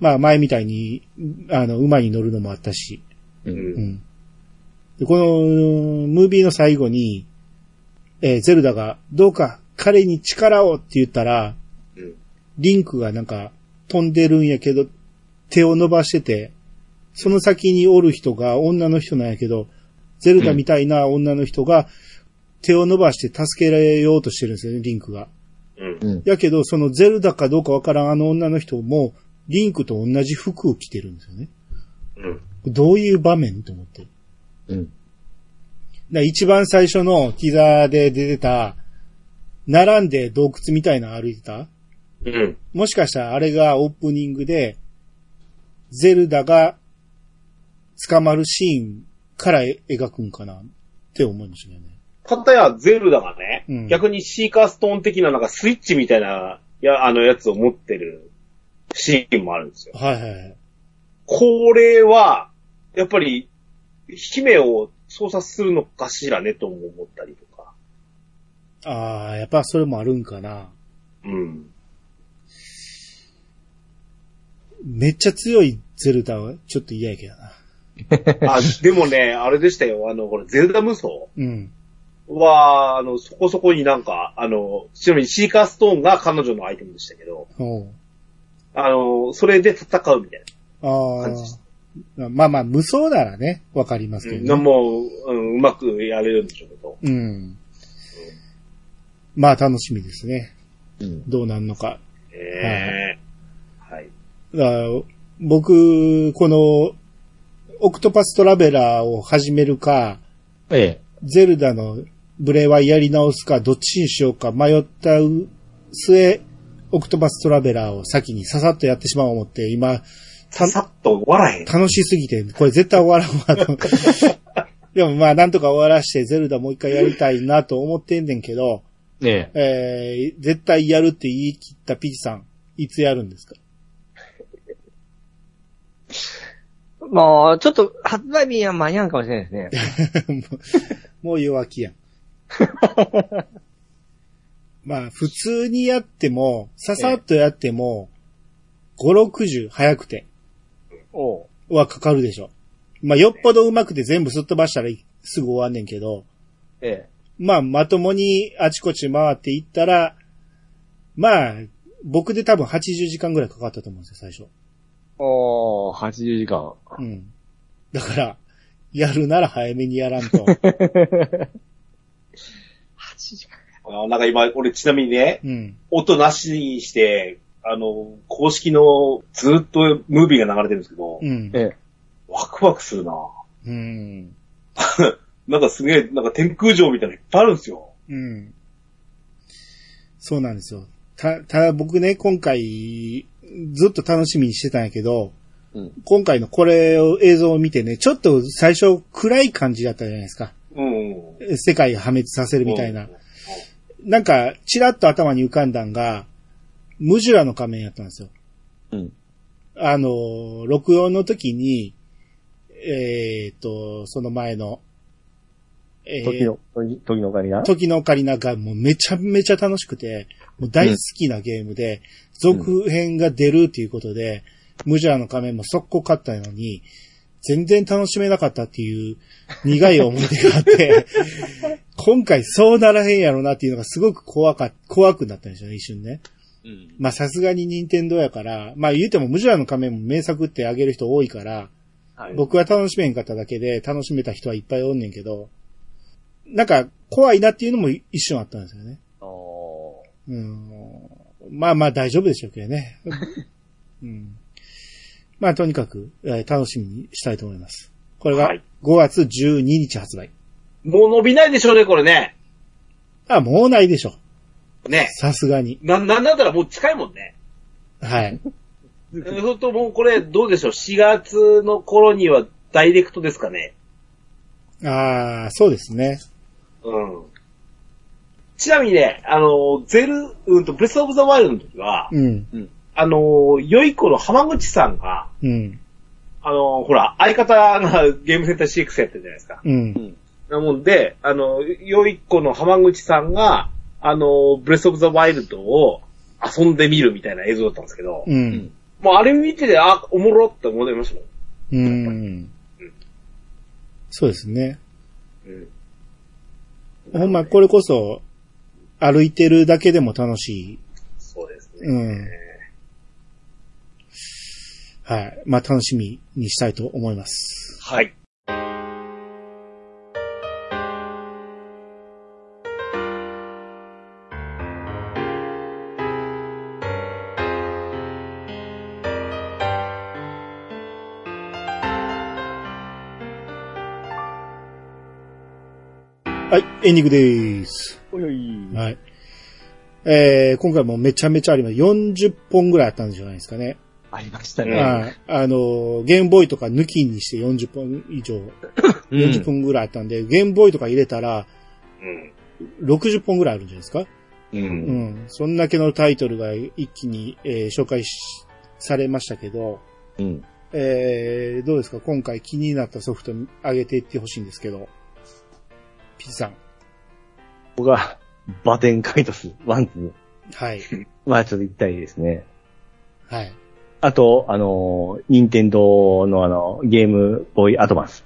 まあ前みたいに、あの、馬に乗るのもあったし。う。うん。うんん。で、この、ムービーの最後に、えーゼルダが、どうか彼に力をって言ったら、うん。リンクがなんか飛んでるんやけど、手を伸ばしてて、その先におる人が女の人なんやけど、ゼルダみたいな女の人が手を伸ばして助けられようとしてるんですよね、リンクが。うん。うん。やけど、そのゼルダかどうかわからんあの女の人も、リンクと同じ服を着てるんですよね。うん。どういう場面と思って。うん。だから一番最初のティザーで出てた、並んで洞窟みたいなの歩いてた？うん。もしかしたらあれがオープニングで、ゼルダが捕まるシーンから描くんかなって思いましたけどね。かたやゼルダがね、うん逆にシーカーストーン的ななんかスイッチみたいな、や、あのやつを持ってるシーンもあるんですよ。はいはいはい。これは、やっぱり、姫を操作するのかしらねとも思ったりとか。ああ、やっぱそれもあるんかな。うん。めっちゃ強いゼルダはちょっと嫌やけどな。あ、でもね、あれでしたよ。あの、これ、ゼルダ無双？うん。は、あの、そこそこになんか、あの、ちなみにシーカーストーンが彼女のアイテムでしたけど、あの、それで戦うみたいあ感じで。まあまあ、無双ならね、わかりますな。うん、けどね。もう、うん、うまくやれるんでしょうけど。うん。まあ楽しみですね。うん。どうなんのか。ええはい。だ僕、この、オクトパストラベラーを始めるか、ええ。ゼルダのブレワイやり直すか、どっちにしようか迷った末、オクトパストラベラーを先にささっとやってしまおう思って、今、ささっと終わらへん。楽しすぎて、これ絶対終わらんわと思って。[LAUGHS] でもまあ、なんとか終わらして、ゼルダもう一回やりたいなと思ってんねんけど、ええ。えー、絶対やるって言い切ったピチさん、いつやるんですか？まあ、ちょっと発売日には間に合うかもしれないですね。[LAUGHS] もう弱気やん。[LAUGHS] まあ、普通にやっても、ささっとやっても、5、60早くておう。はかかるでしょ。まあ、よっぽど上手くて全部すっ飛ばしたらすぐ終わんねんけど、ええ。まあ、まともにあちこち回っていったら、まあ、僕で多分80時間ぐらいかかったと思うんですよ、最初。おー、80時間。うん。だから、やるなら早めにやらんと。[LAUGHS] 8時間。あなんか今、俺ちなみにね、うん。音なしにして、あの、公式のずっとムービーが流れてるんですけど、うん。ええ。ワクワクするなうん。[LAUGHS] なんかすげえ、なんか天空城みたいなのいっぱいあるんですよ。うん。そうなんですよ。た、ただ僕ね、今回、ずっと楽しみにしてたんやけど、うん。今回のこれを、映像を見てね、ちょっと最初暗い感じだったじゃないですか。うん。世界を破滅させるみたいな。なんか、ちらっと頭に浮かんだんが、ムジュラの仮面やったんですよ。うん。あの、録音の時に、えーっと、その前の、えー時の、時時のオカリナ？時のオカリナがもうめちゃめちゃ楽しくて、もう大好きなゲームで、続編が出るっていうことで、ムジュラの仮面も速攻買ったのに、全然楽しめなかったっていう苦い思い出があって、今回そうならへんやろなっていうのがすごく怖か、怖くなったんですよね、一瞬ね。うん。まあさすがに任天堂やから、まあ言うてもムジュラの仮面も名作ってあげる人多いから、はい。僕は楽しめんかっただけで楽しめた人はいっぱいおんねんけど、なんか怖いなっていうのも一瞬あったんですよね。うん。まあまあ大丈夫でしょうけどね。[LAUGHS] うん。まあ、とにかく、えー楽しみにしたいと思います。これがはい5月12日発売。もう伸びないでしょうね、これね。あ、もうないでしょ。ね。さすがに。な、なんだったらもう近いもんね。はい。えーそれともうこれどうでしょう ?4 月の頃にはダイレクトですかね？ああ、そうですね。うん。ちなみにね、あの、ゼル、うんと、ブレスオブザワイルドの時は、うん。あの、良い子の浜口さんが、うん。あの、ほら、相方がゲームセンター CX やってるじゃないですか。うん。なもんで、あの、良い子の浜口さんが、あの、ブレスオブザワイルドを遊んでみるみたいな映像だったんですけど、うん。もうあれ見てて、あ、おもろって思いましたもん。うん。そうですね。うん。ほんま、これこそ、歩いてるだけでも楽しい。そうですね。うん。はい。まあ、楽しみにしたいと思います。はい。エンディングです。おいおい。はい。えー、今回もめちゃめちゃあります。40本ぐらいあったんじゃないですかね。ありましたうんね。はい。あの、ゲームボーイとか抜きにして40本以上、40本ぐらいあったんで、ゲームボーイとか入れたらうん。60本ぐらいあるんじゃないですか？う。うんん。そんだけのタイトルが一気に、えー紹介しされましたけど、うん。えー、どうですか？今回気になったソフト上げていってほしいんですけど。ピチさん。僕は、バテンカイトス、ワンツはい。はちょっと言いたいですね。はい。あと、あの、任天堂のあの、ゲームボーイアドバンス。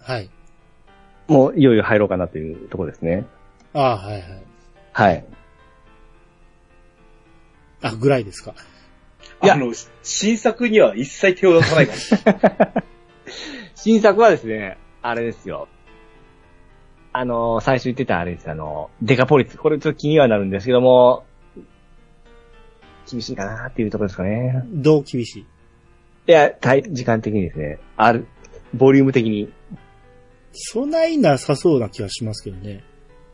はい。もういよいよ入ろうかなというところですね。ああ、はいはい。はい。あ、ぐらいですか。いやあの、新作には一切手を出さないから。[LAUGHS] 新作はですね、あれですよ。あの、最初言ってたあれです。あの、デカポリス。これちょっと気にはなるんですけども、厳しいかなっていうところですかね。どう厳しい？いや、時間的にですね、ある、ボリューム的に。そないなさそうな気はしますけどね。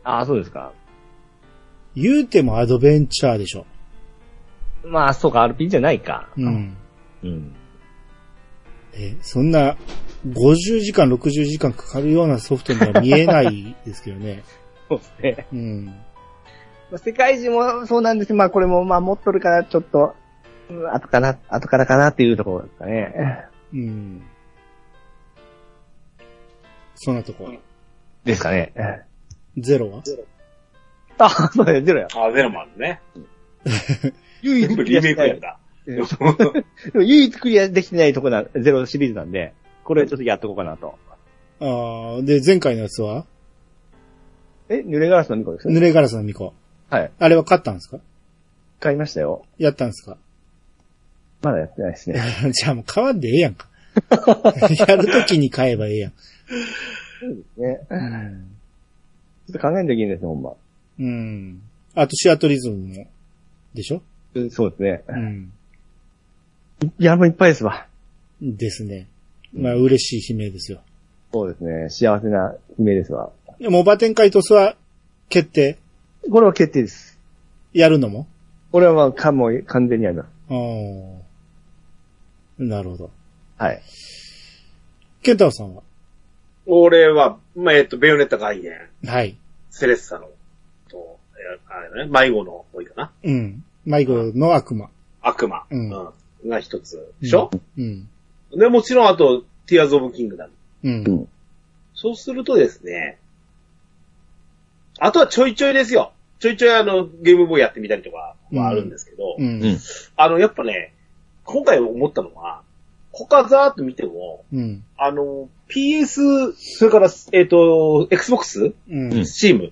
ああ、そうですか。言うてもアドベンチャーでしょ。まあ、そうか、RPG じゃないか。うん。うん。え、そんな、50時間、60時間かかるようなソフトには見えないですけどね。[LAUGHS] そうですね。うん。まあ世界中もそうなんですけどまあ、これも、まあ、持っとるから、ちょっと、うん後かな、後からかなっていうところですかね。うん。そんなとこ。ですかね。ゼロは？あ、そうだよ、ゼロや。あ、ゼロマンね。[LAUGHS] 唯全部リメイクやんだ。で [LAUGHS] も唯一クリアできてないとこな、ゼロシリーズなんで、これちょっとやっとこうかなと。ああ、で、前回のやつは？え、濡れガラスの2個です？濡れガラスの巫女。はい。あれは買ったんですか？買いましたよ。やったんですか？まだやってないですね。[LAUGHS] じゃあもう買わんでええやんか。[LAUGHS] やるときに買えばええやん。ね。ちょっと考えんといけないですね、ほんま。うん。あとシアトリズムも。でしょ？うんそうですね。うん。いや、もういっぱいですわ。ですね。まあ嬉しい悲鳴ですよ。そうですね。幸せな悲鳴ですわ。いやもうバテンカイトスは決定？これは決定です。やるのも？これはまあ、かもう完全にやります。ああ。なるほど。はい。ケンタロウさんは？俺は、まあ、えっと、ベヨネッタ概念、はい。セレッサの、と、えあれね、迷子の多いかな。うん。迷子の悪魔。悪魔。うんが一つでしょ、うん。で、もちろんあと、ティアーズ・オブ・キングダム。うん。うんそうするとですね、あとはちょいちょいですよ。ちょいちょいあの、ゲームボーイやってみたりとかはあるんですけど、うん。うん。あの、やっぱね、今回思ったのは、他ざーっと見ても、うん。あの、PS、それから、えっ、と、Xbox、うん。うん Steam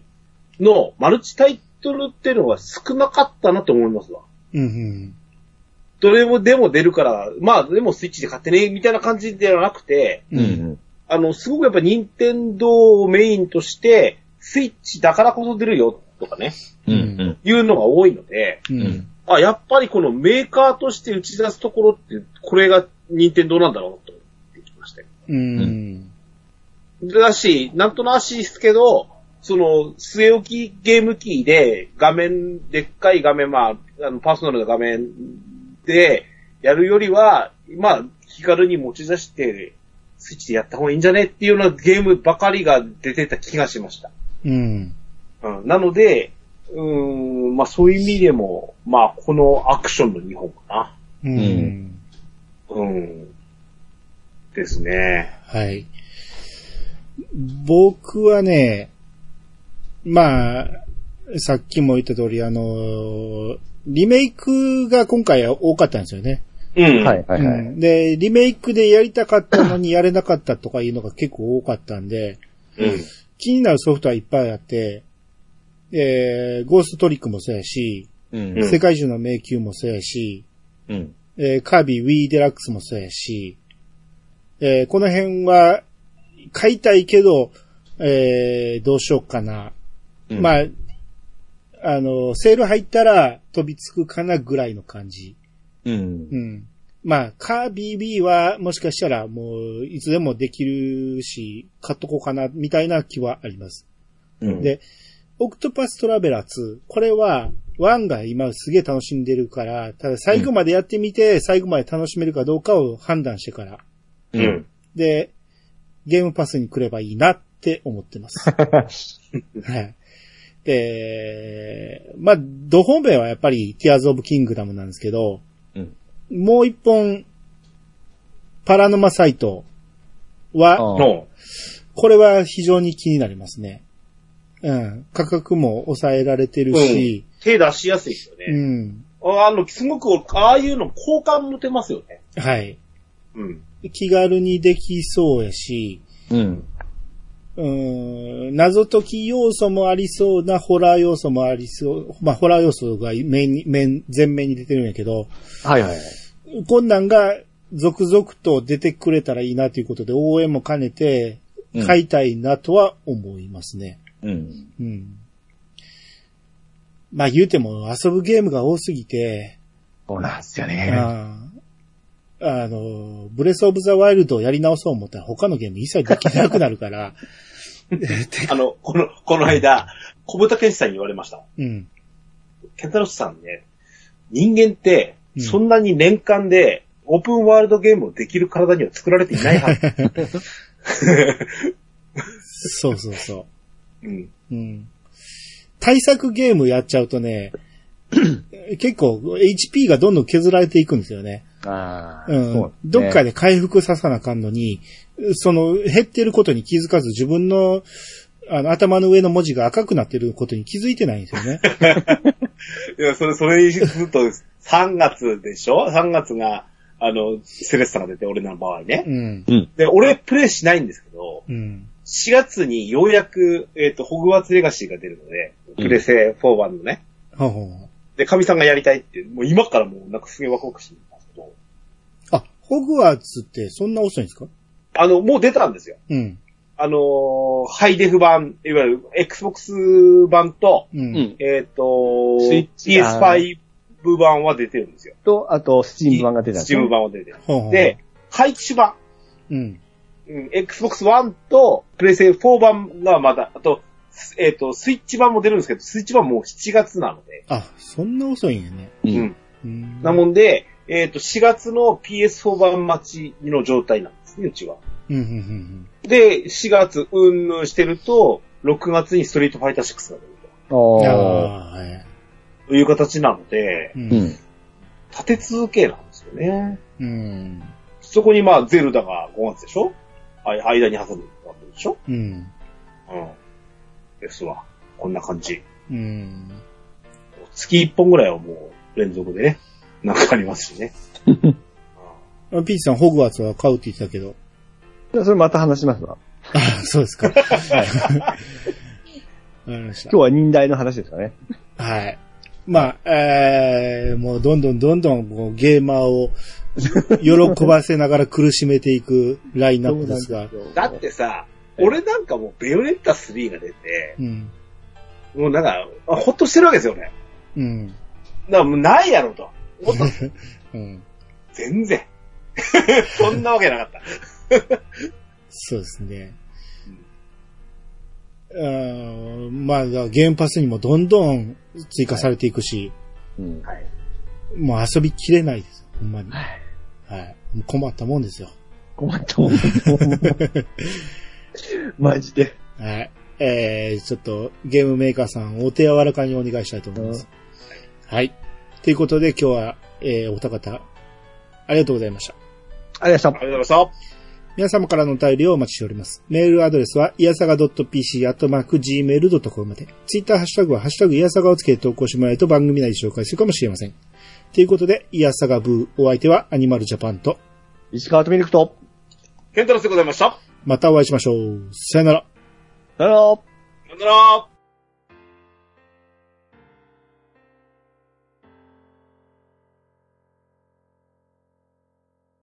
のマルチタイトルっていうのが少なかったなと思いますわ。うん。どれもでも出るから、まあでもスイッチで買ってね、みたいな感じではなくて、う。うんん。あの、すごくやっぱ任天堂をメインとして、スイッチだからこそ出るよ、とかね、うん。うん。いうのが多いので、うん。あ、やっぱりこのメーカーとして打ち出すところって、これが任天堂なんだろうと思ってきましたよ。うん。だし、なんとなしですけど、その、据え置きゲーム機で、画面、でっかい画面、まあ、あの、パーソナルな画面で、やるよりは、まあ、気軽に持ち出して、スイッチでやった方がいいんじゃねっていうようなゲームばかりが出てた気がしました。うん。うん、なので、うーん、まあそういう意味でも、まあこのアクションの2本かうん。うん。ですね。はい。僕はね、まあ、さっきも言った通り、あの、リメイクが今回は多かったんですよね。うん。はい、はい、はい。うんで、リメイクでやりたかったのにやれなかったとかいうのが結構多かったんで、うん。気になるソフトはいっぱいあって、えー、ゴーストトリックもそうやし、うんうん世界中の迷宮もそうやし、うん。えーカービィ Wii デラックスもそうやし、えーこの辺は買いたいけど、えーどうしようかな。うんまあ、あの、セール入ったら飛びつくかなぐらいの感じ。うんう。ん。まあ、カービィ B はもしかしたらもういつでもできるし、買っとこうかな、みたいな気はあります。うんで、オクトパストラベラー2、これは、1が今すげえ楽しんでるから、ただ最後までやってみて、最後まで楽しめるかどうかを判断してから。ううんん。で、ゲームパスに来ればいいなって思ってます。[LAUGHS] はい。で、まあ、ド本命はやっぱり Tears of Kingdom なんですけど、うんもう一本、パラノマサイトは、の、これは非常に気になりますね。うん。価格も抑えられてるし、手出しやすいですようね。ん。あの、すごく、ああいうの好感持てますよね。はい。うん。気軽にできそうやし、うん。うん、謎解き要素もありそうなホラー要素もありそう。まあ、ホラー要素がメインに、前面に出てるんやけど、はい、はい。こんなんが続々と出てくれたらいいなということで応援も兼ねてうん買いたいなとは思いますね。うん。うん。まあ言うても遊ぶゲームが多すぎて、そうなんですよね。ああの、ブレスオブザワイルドをやり直そう思ったら他のゲーム一切できなくなるから、[LAUGHS] あの、この、この間、小豚健さんに言われました。うん。ケンタロスさんね、人間ってう、んそんなに年間で、オープンワールドゲームをできる体には作られていないはず。そうそうそうん。う。うん。対策ゲームやっちゃうとね、[CLEARS THROAT] 結構 HP がどんどん削られていくんですよね。ああ、うん。そうどっかでで回復ささなあかんのに、その減ってることに気づかず自分のあの頭の上の文字が赤くなってることに気づいてないんですよね。[LAUGHS] いや、それ、それにすると、3月でしょ ?3 月が、あの、セレッサが出て、俺の場合ね。うん。うん。で、俺プレイしないんですけど、うん。4月にようやく、えっ、と、ホグワーツレガシーが出るので、うんプレセ4版のね。ほうほうで、神さんがやりたいって、もう今からもうなんかすげえワクワクしてるんですけど、あ、ホグワーツってそんな遅いんですか？あの、もう出たんですよ。うん。あのーハイデフ版、いわゆる Xbox 版と、う。うんん。えっ、と、スイッチ PS5 版は出てるんですよ。と、あと、スチーム版が出たんスチーム版は出てる。ほうほうで、、廃棄版、うん。うん、Xbox One と、プレイセ4版がまだ、あと、えっ、と、スイッチ版も出るんですけど、スイッチ版もう7月なので、あ、そんな遅いんやね。う。うんん。うん。なもんで、えっ、と、4月の PS4 版待ちの状態なんですね、うちは。うん、うん、うんで、4月、うんぬんしてると、6月にストリートファイター6が出るうん。ああ。という形なので、う。うんん。立て続けなんですよね。うん。そこにまあ、ゼルダが5月でしょ？あ間に挟むわけでしょ？うん。うん。ですわ。こんな感じ。うん。月1本ぐらいはもう連続でね、なんかありますしね。[LAUGHS] あピーチさん、ホグワーツは買うって言ってたけど。それまた話しますわ。あ、そうですか。[LAUGHS] はい。わかりました今。日は忍耐の話ですかね。はい。まあ、えー、もうどんどんどんどんもうゲーマーを喜ばせながら苦しめていくラインナップですが。だってさ、俺なんかもうベヨネッタ3が出て、うん。もうなんか、あほっとしてるわけですよね。うん。からもうないやろと。[LAUGHS] 思ったうん。全然。[LAUGHS] そんなわけなかった。そうですね。うん、まあ、ゲームパスにもどんどん追加されていくし、うん。はい。もう遊びきれないです。ほんまに。はい。はい。もう困ったもんですよ。困ったもん。マジで。はい。えー、ちょっとゲームメーカーさんお手柔らかにお願いしたいと思います。はい。ということで今日は、えー、お二方、ありがとうございました。ありがとうありがとうございまし皆様からのお便りをお待ちしております。メールアドレスは、いやさが .pc、アットマーク、gmail.com まで。ツイッターハッシュタグは、ハッシュタグ、いやさがをつけて投稿してもらえると番組内で紹介するかもしれません。ということで、いやさがブー、お相手はアニマルジャパンと、う。石川とミルクと、た。ケンタロスでございました。またお会いしましょう。さよなら。さよなら。さよなら。